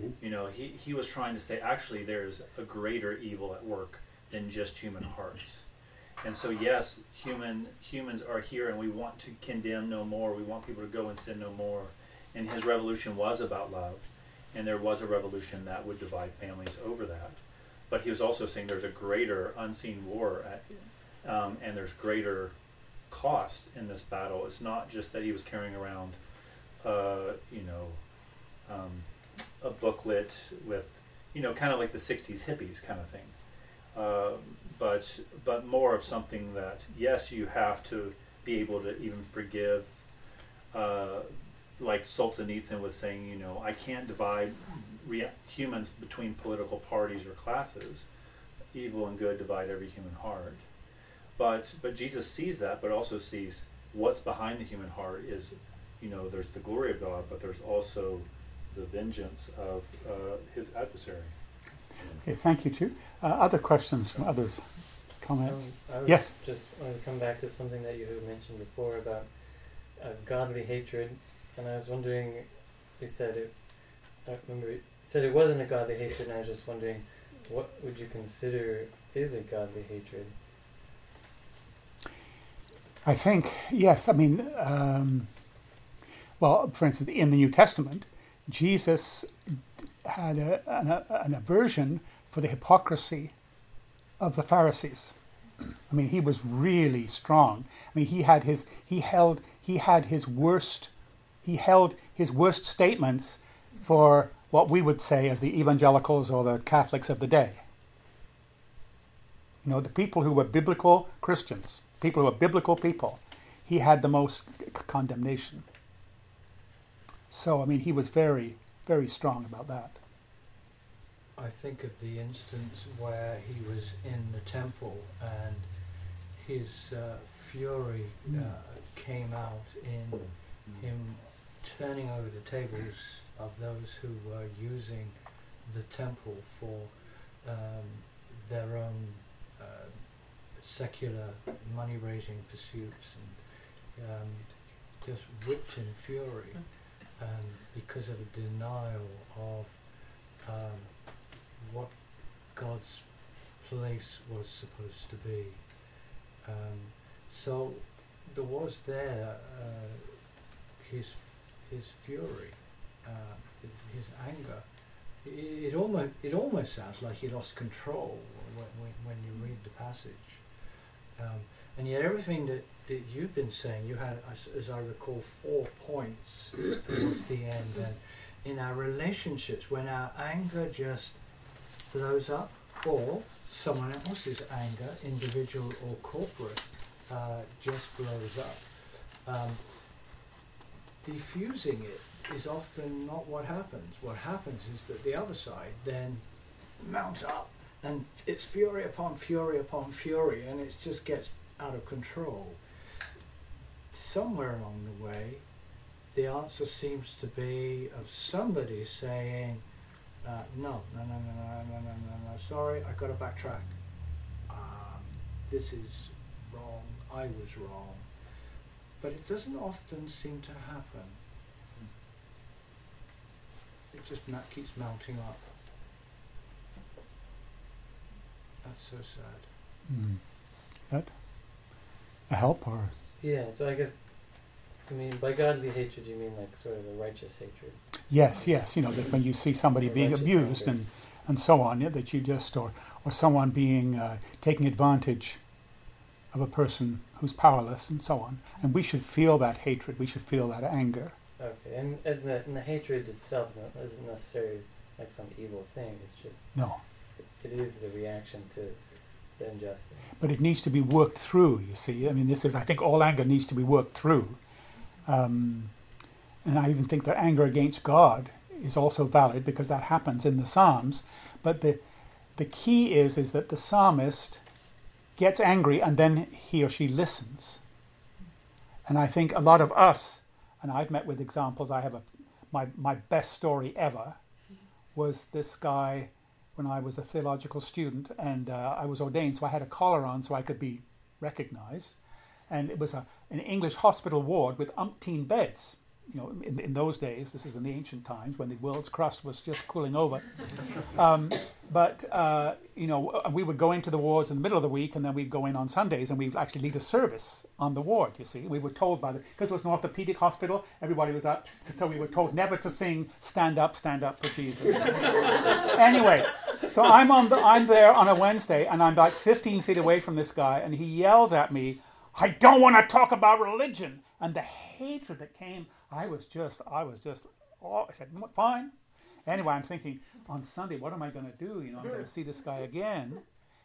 Mhm. You know, he, he was trying to say, actually, there's a greater evil at work than just human hearts. And so, yes, human humans are here, and we want to condemn no more. We want people to go and sin no more. And his revolution was about love and there was a revolution that would divide families over that. But he was also saying there's a greater unseen war, at, um, and there's greater cost in this battle. It's not just that he was carrying around, uh, you know, um, a booklet with, you know, kind of like the '60s hippies kind of thing, uh, but but more of something that yes, you have to be able to even forgive. Uh, like Solzhenitsyn was saying, you know, I can't divide humans between political parties or classes. Evil and good divide every human heart. But but Jesus sees that, but also sees what's behind the human heart is, you know, there's the glory of God, but there's also the vengeance of uh, his adversary. Okay, thank you, too. Uh, other questions from others? Comments? Um, I would Yes. just want to come back to something that you had mentioned before about uh, godly hatred, and I was wondering, you said it. I don't remember. You said it wasn't a godly hatred, and I was just wondering, what would you consider is a godly hatred? I think, yes. I mean, um, well, for instance, in the New Testament, Jesus had a, an, an aversion for the hypocrisy of the Pharisees. I mean, he was really strong. I mean, he had his he held he had his worst he held his worst statements for what we would say as the evangelicals or the Catholics of the day. You know, the people who were biblical Christians, people who were biblical people, he had the most condemnation. So, I mean, he was very, very strong about that. I think of the instance where he was in the temple and his uh, fury uh, came out in him turning over the tables of those who were using the temple for um, their own uh, secular money raising pursuits and um, just whipped in fury um, because of a denial of um, what God's place was supposed to be. Um, so there was there uh, his his fury, uh, his, anger it, it almost it almost sounds like he lost control when, when, when you read the passage. Um, and yet everything that, that you've been saying, you had, as, as I recall, four points <coughs> towards the end. And in our relationships, when our anger just blows up, or someone else's anger, individual or corporate, uh, just blows up. Um, diffusing it is often not what happens. What happens is that the other side then mounts up and it's fury upon fury upon fury and it just gets out of control. Somewhere along the way, the answer seems to be of somebody saying, uh, no, no, no, no, no, no, no, no, no, sorry, I've got to backtrack. Um, this is wrong, I was wrong. But it doesn't often seem to happen. It just keeps mounting up. That's so sad. Mm. That a help or Yeah, so I guess, I mean, by godly hatred, you mean like sort of a righteous hatred. yes, yes. You know that when you see somebody being abused anger. and and so on, yeah, that you just or or someone being uh, taking advantage of a person who's powerless and so on. And we should feel that hatred. We should feel that anger. Okay, and, and, the, and the hatred itself isn't necessarily like some evil thing, it's just, No, it is the reaction to the injustice. but it needs to be worked through. You see, I mean, this is I think all anger needs to be worked through. Um, and I even think that anger against God is also valid because that happens in the Psalms. But the the key is is that the psalmist gets angry and then he or she listens. And I think a lot of us, and I've met with examples. I have a my my best story ever was this guy when I was a theological student and uh, I was ordained, so I had a collar on so I could be recognized. And it was a, an English hospital ward with umpteen beds. You know, in, in those days, this is in the ancient times when the world's crust was just cooling over. <laughs> Um, but, uh, you know, we would go into the wards in the middle of the week and then we'd go in on Sundays and we'd actually lead a service on the ward, you see. We were told by the, because it was an orthopedic hospital, everybody was up. So we were told never to sing Stand Up, Stand Up for Jesus. <laughs> anyway, so I'm on the, I'm there on a Wednesday, and I'm like 15 feet away from this guy, and he yells at me, "I don't want to talk about religion." And the hatred that came, I was just, I was just, oh, I said, "Mm, "Fine." Anyway, I'm thinking on Sunday, what am I going to do? You know, I'm going to see this guy again.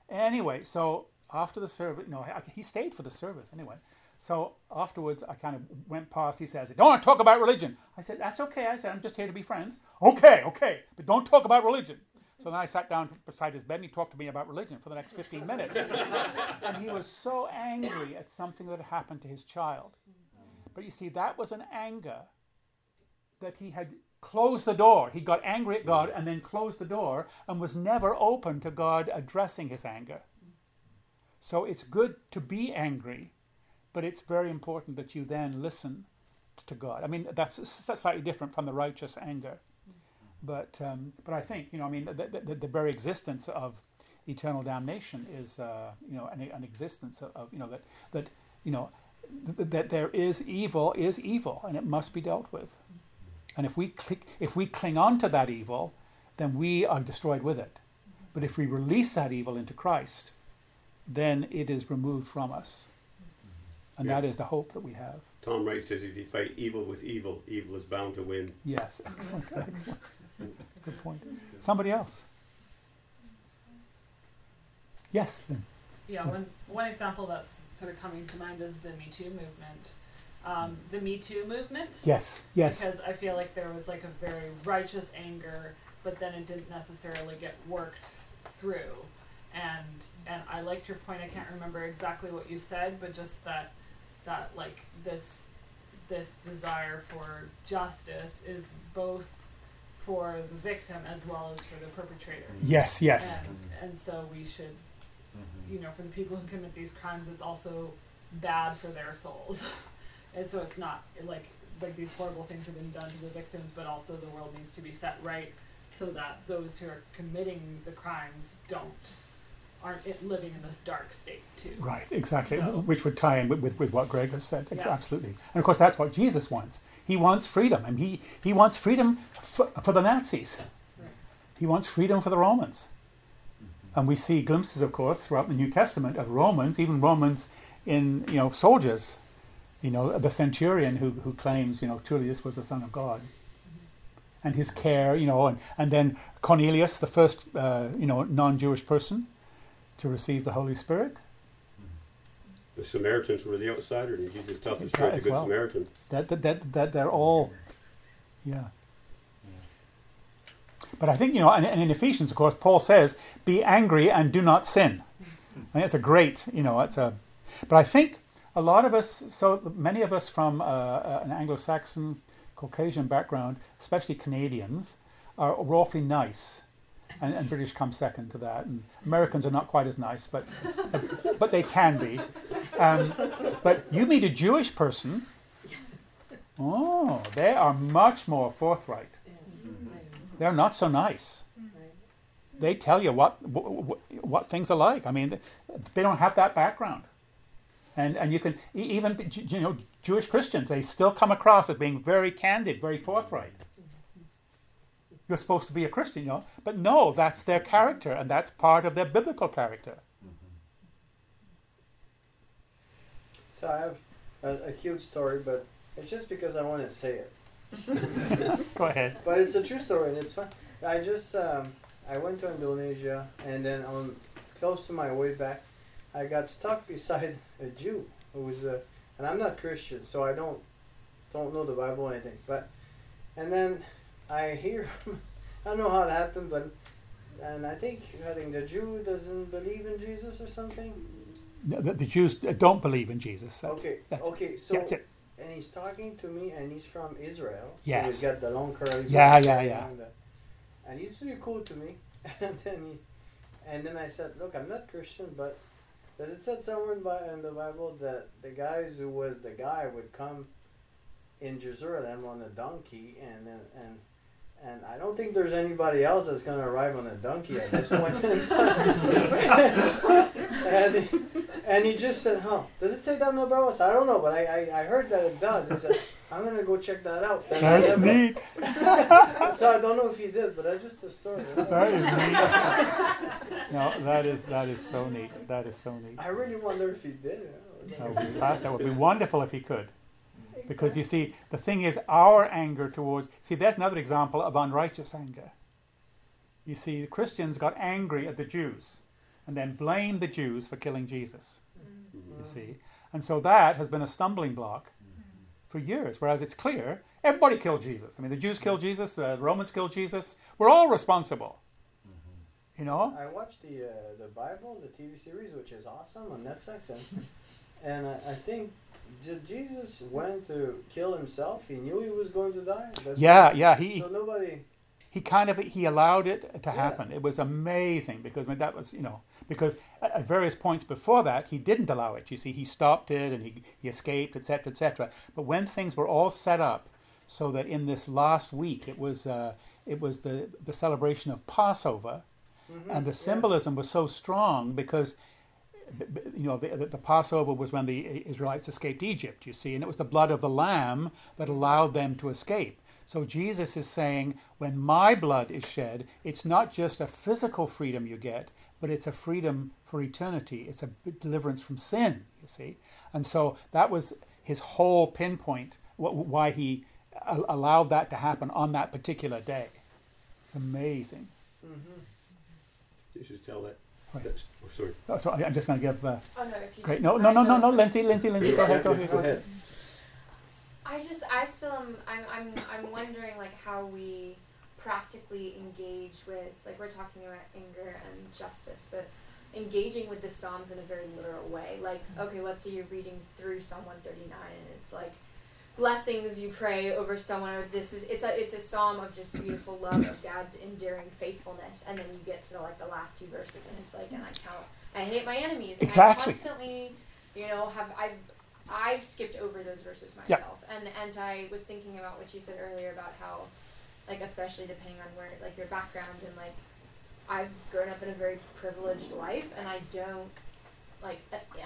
Anyway, so after the service, no, he stayed for the service anyway. So afterwards, I kind of went past. He says, "Don't want to talk about religion." I said, "That's okay." I said, "I'm just here to be friends." Okay, okay, but don't talk about religion. So then I sat down beside his bed and he talked to me about religion for the next 15 minutes. <laughs> and he was so angry at something that had happened to his child. But you see, that was an anger that he had closed the door. He got angry at God and then closed the door and was never open to God addressing his anger. So it's good to be angry, but it's very important that you then listen to God. I mean, that's, that's slightly different from the righteous anger. But, um, but I think, you know, I mean, the, the, the very existence of eternal damnation is, uh, you know, an, an existence of, of, you know, that, that you know, th- that there is evil is evil and it must be dealt with. And if we, click, if we cling on to that evil, then we are destroyed with it. But if we release that evil into Christ, then it is removed from us. And Yeah. that is the hope that we have. Tom Wright says if you fight evil with evil, evil is bound to win. Yes, excellent. <laughs> excellent. Good point. Somebody else? Yes, Lynn. Yeah, Yes. one, one example that's sort of coming to mind is the Me Too movement. Um, the Me Too movement. Yes, yes. Because I feel like there was like a very righteous anger, but then it didn't necessarily get worked through. And and I liked your point. I can't remember exactly what you said, but just that that like this this desire for justice is both for the victim as well as for the perpetrator. Mm-hmm. Yes, yes. And, and so we should, mm-hmm. you know, for the people who commit these crimes, it's also bad for their souls. <laughs> and so it's not like like these horrible things have been done to the victims, but also the world needs to be set right so that those who are committing the crimes don't aren't living in this dark state too. Right, exactly. So- Which would tie in with, with, with what Greg has said. Yeah. Absolutely. And of course, that's what Jesus wants. He wants freedom, and he, he wants freedom for, for the Nazis. Right. He wants freedom for the Romans. And we see glimpses, of course, throughout the New Testament of Romans, even Romans in, you know, soldiers. You know, the centurion who, who claims, you know, truly this was the Son of God. And his care, you know, and, and then Cornelius, the first, uh, you know, non-Jewish person to receive the Holy Spirit. The Samaritans were the outsider, and Jesus tells the of the Good well. Samaritan. That, that, that, that they're all, yeah. But I think, you know, and, and in Ephesians, of course, Paul says, be angry and do not sin. I think it's a great, you know, it's a, but I think a lot of us, so many of us from uh, uh, an Anglo Saxon, Caucasian background, especially Canadians, are awfully nice. And, and British come second to that. And Americans are not quite as nice, but, but they can be. Um, but you meet a Jewish person, oh, they are much more forthright. They're not so nice. They tell you what, what what things are like. I mean, they don't have that background, and and you can even you know Jewish Christians they still come across as being very candid, very forthright. You're supposed to be a Christian, you know, but no, that's their character, and that's part of their biblical character. So I have a, a cute story, but it's just because I want to say it. <laughs> Go ahead. But it's a true story and it's fun. I just um, I went to Indonesia and then on close to my way back, I got stuck <laughs> beside a Jew who was a, and I'm not Christian, so I don't don't know the Bible or anything. But and then I hear <laughs> I don't know how it happened, but and I think I think the Jew doesn't believe in Jesus or something. The, the Jews don't believe in Jesus. That's, okay, that's- okay, so that's it. and he's talking to me, and he's from Israel. So Yes. he's got the long curly. Yeah, yeah, yeah. And he's really cool to me. <laughs> and then he, and then I said, look, I'm not Christian, but does it say somewhere in, the Bible that the guys who was the guy would come in Jerusalem on a donkey, and then and. And I don't think there's anybody else that's going to arrive on a donkey at this point in <laughs> time. and, he, and he just said, huh, does it say that in the Bible? I don't know, but I, I, I heard that it does. He said, I'm going to go check that out. <laughs> Then That's never- neat. <laughs> so I don't know if he did, but that's just a story. That is neat. No, that is that is so neat. That is so neat. I really wonder if he did. you know. That would be fast. That would be wonderful if he could. Because you see, the thing is, our anger towards. See, there's another example of unrighteous anger. You see, the Christians got angry at the Jews and then blamed the Jews for killing Jesus. You see. And so that has been a stumbling block for years. Whereas it's clear everybody killed Jesus. I mean, the Jews killed Jesus, uh, the Romans killed Jesus. We're all responsible. You know? I watched the uh, the Bible, the TV series, which is awesome on Netflix, and <laughs> and I, I think Je- Jesus went to kill himself. He knew he was going to die. That's Yeah, yeah. He, So nobody. he kind of he allowed it to Yeah. happen. It was amazing because I mean, that was you know because at, various points before that he didn't allow it. You see, he stopped it and he he escaped, etc., etc. But when things were all set up so that in this last week it was uh, it was the the celebration of Passover, Mhm, and the yeah. symbolism was so strong because you know the, the, the Passover was when the Israelites escaped Egypt. You see, and it was the blood of the lamb that allowed them to escape. So Jesus is saying, when my blood is shed, it's not just a physical freedom you get, but it's a freedom for eternity. It's a deliverance from sin. You see, and so that was his whole pinpoint why he allowed that to happen on that particular day. Amazing. Mhm. You should tell that. Right. That's, oh, sorry. Oh, so I- I'm just going to give. Uh, Oh no, if you great. No, no, no, no, know- no. Lindsay, Lindsay, Lindsay. Go ahead. Go ahead. Go ahead. I just, I still am, I'm, I'm, I'm wondering like how we practically engage with, like we're talking about anger and justice, but engaging with the Psalms in a very literal way. Like, okay, let's say you're reading through Psalm 139 and it's like, blessings you pray over someone or this is it's a it's a psalm of just beautiful love of God's enduring faithfulness and then you get to the, like the last two verses and it's like and I count I hate my enemies and Exactly. I constantly you know have I've I've skipped over those verses Yeah. myself and and I was thinking about what you said earlier about how like especially depending on where like your background and like I've grown up in a very privileged life and I don't like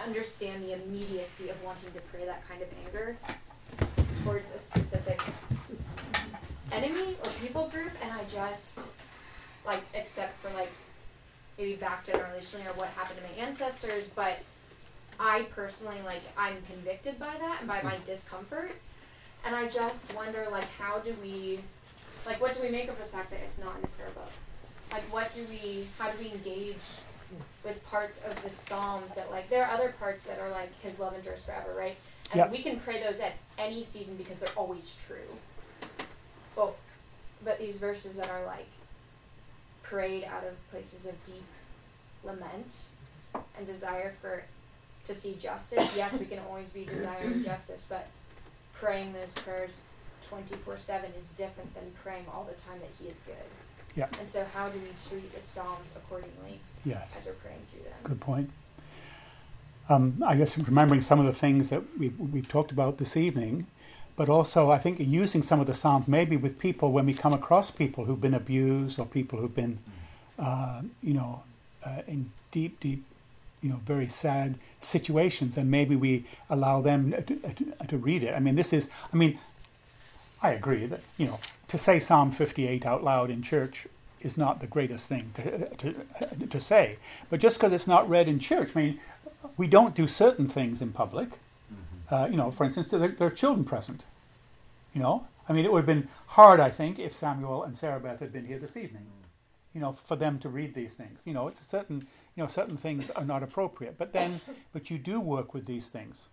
understand the immediacy of wanting to pray that kind of anger towards a specific enemy or people group and I just like except for like maybe back generationally or what happened to my ancestors, but I personally like I'm convicted by that and by my discomfort. And I just wonder like how do we like what do we make of the fact that it's not in the prayer book? Like what do we how do we engage with parts of the Psalms that like there are other parts that are like his love endures forever, right? And Yeah. we can pray those at any season because they're always true. But but these verses that are like prayed out of places of deep lament and desire for to see justice. Yes, we can always be desiring justice, but praying those prayers 24/7 is different than praying all the time that he is good. Yeah. And so how do we treat the psalms accordingly Yes. as we're praying through them? Good point. Um, I guess remembering some of the things that we've, we've talked about this evening, but also I think using some of the Psalms maybe with people when we come across people who've been abused or people who've been, uh, you know, uh, in deep, deep, you know, very sad situations, and maybe we allow them to, to, to read it. I mean, this is, I mean, I agree that, you know, to say Psalm 58 out loud in church is not the greatest thing to, to, to say. But just because it's not read in church, I mean, we don't do certain things in public. Uh, you know, for instance, there, there are children present. You know, I mean, it would have been hard, I think, if Samuel and Sarah Beth had been here this evening. You know, for them to read these things. You know, it's a certain, you know, certain things are not appropriate. But then, <laughs> but you do work with these things.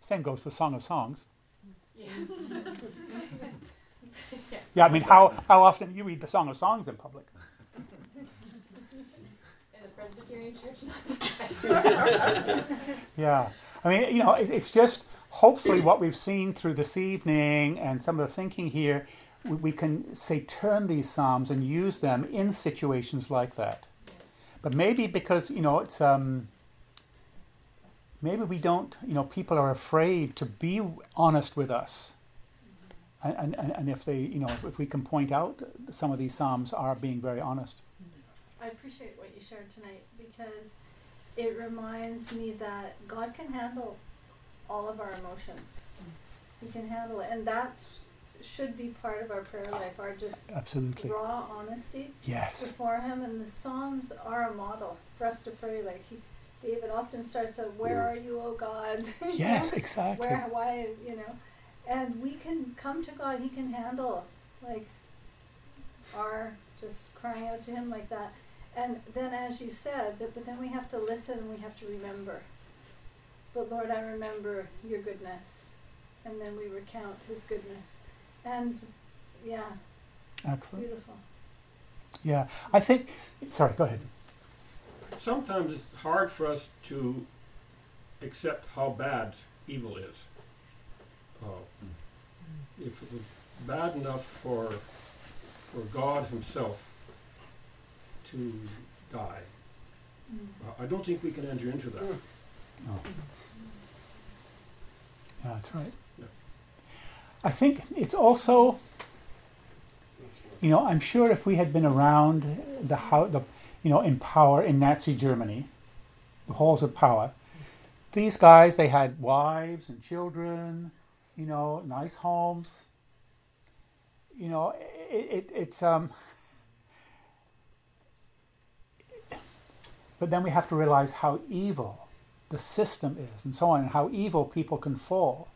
Same goes for Song of Songs. Yeah. yes. <laughs> Yeah, I mean, how, how often you read the Song of Songs in public? Presbyterian church, Yeah. I mean, you know, it, it's just hopefully what we've seen through this evening and some of the thinking here, we, we can say turn these psalms and use them in situations like that. But maybe because you know it's um, maybe we don't, you know, people are afraid to be honest with us. And, and, and if they, you know, if we can point out some of these psalms are being very honest. I appreciate what you shared tonight because it reminds me that God can handle all of our emotions. He can handle it, and that's should be part of our prayer life. Our just Absolutely. raw honesty Yes. before Him, and the Psalms are a model for us to pray. Like he, David often starts out, "Where are you, O God?" <laughs> Yes, exactly. Where, why, you know, and we can come to God. He can handle like our just crying out to Him like that. And then, as you said, that, but then we have to listen and we have to remember. But Lord, I remember Your goodness, and then we recount His goodness, and yeah, Excellent. beautiful. Yeah. I think. Sorry. Go ahead. sometimes it's hard for us to accept how bad evil is. Uh, if it was bad enough for for God Himself to die, uh, I don't think we can enter into that. No. Yeah, that's right. Yeah. I think it's also, you know, I'm sure if we had been around the how the, you know, in power in Nazi Germany, the halls of power, these guys they had wives and children, you know, nice homes. You know, it, it it's um. But then we have to realize how evil the system is and so on, and how evil people can fall.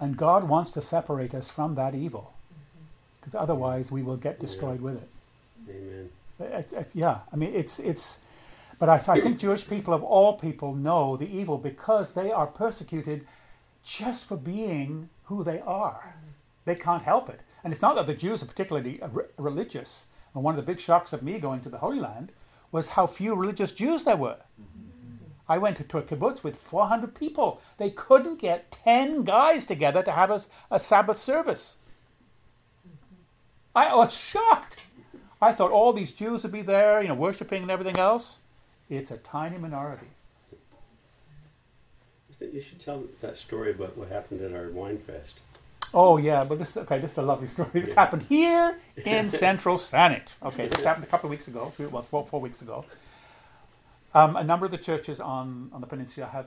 And God wants to separate us from that evil, mm-hmm. because otherwise we will get destroyed with it. Amen. It's, it's, yeah, I mean, it's it's. But I, I think Jewish people of all people know the evil because they are persecuted just for being who they are. Mm-hmm. They can't help it, and it's not that the Jews are particularly religious. And one of the big shocks of me going to the Holy Land was how few religious Jews there were. I went to, a kibbutz with 400 people. They couldn't get 10 guys together to have a, a Sabbath service. I was shocked. I thought all these Jews would be there, you know, worshiping and everything else. It's a tiny minority. You should tell that story about what happened at our wine fest. Oh yeah, but this okay. This is a lovely story. This Yeah. happened here <laughs> in Central Saanich. Okay, this happened a couple of weeks ago. Three, well, four, four weeks ago. Um, a number of the churches on, on the peninsula have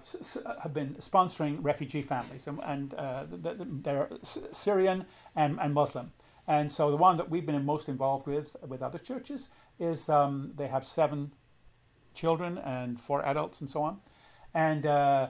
have been sponsoring refugee families, and, and uh, th- th- they're Syrian and, and Muslim. And so the one that we've been most involved with with other churches is um, they have seven children and four adults and so on. And uh,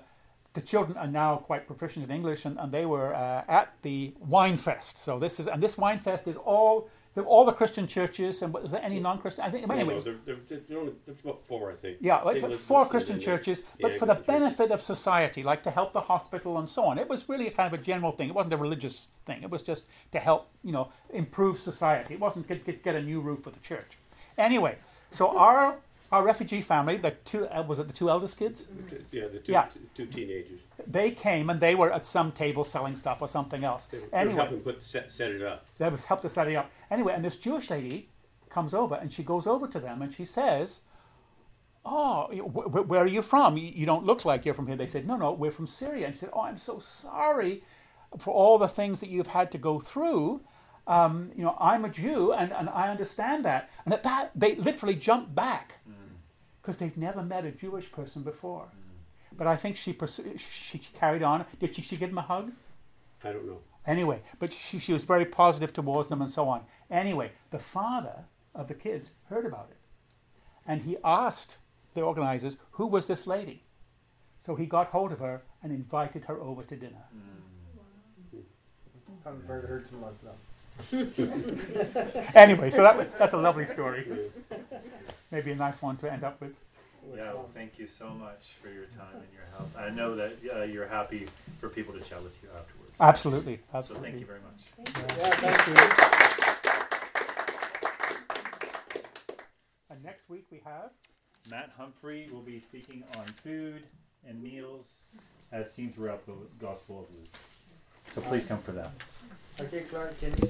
the children are now quite proficient in English, and, and they were uh, at the wine fest. So this is and this wine fest is all the, all the Christian churches and was there any non-Christian? I think No, anyway. no, there, there, there, there only, there's about four, I think. Yeah, four Christian churches, yeah, but for the benefit of society, like to help the hospital and so on. It was really kind of a general thing. It wasn't a religious thing. It was just to help, you know, improve society. It wasn't get, get, get a new roof for the church. Anyway, so our our refugee family, the two uh, was it the two eldest kids? Yeah, the two, Yeah. two teenagers. They came and they were at some table selling stuff or something else. They were, Anyway, helping put, set, set it up. that was helped to set it up. Anyway, and this Jewish lady comes over and she goes over to them and she says, "Oh, wh- wh- where are you from? You don't look like you're from here." They said, "No, no, we're from Syria." And she said, "Oh, I'm so sorry for all the things that you've had to go through. Um, you know, I'm a Jew and, and I understand that." And at that, they literally jumped back because they've never met a Jewish person before. But I think she pursu- she carried on. Did she, she give him a hug? I don't know. Anyway, but she, she was very positive towards them and so on. Anyway, the father of the kids heard about it. And he asked the organizers, who was this lady? So he got hold of her and invited her over to dinner. Converted her to Muslim. <laughs> Anyway, so that, that's a lovely story. Maybe a nice one to end up with. Yeah, well, thank you so much for your time and your help. I know that uh, you're happy for people to chat with you afterwards. Absolutely, absolutely. So thank you very much. Yeah, thank you. And next week we have Matt Humphrey will be speaking on food and meals as seen throughout the Gospel of Luke. So please come for that. Okay, Clark, can you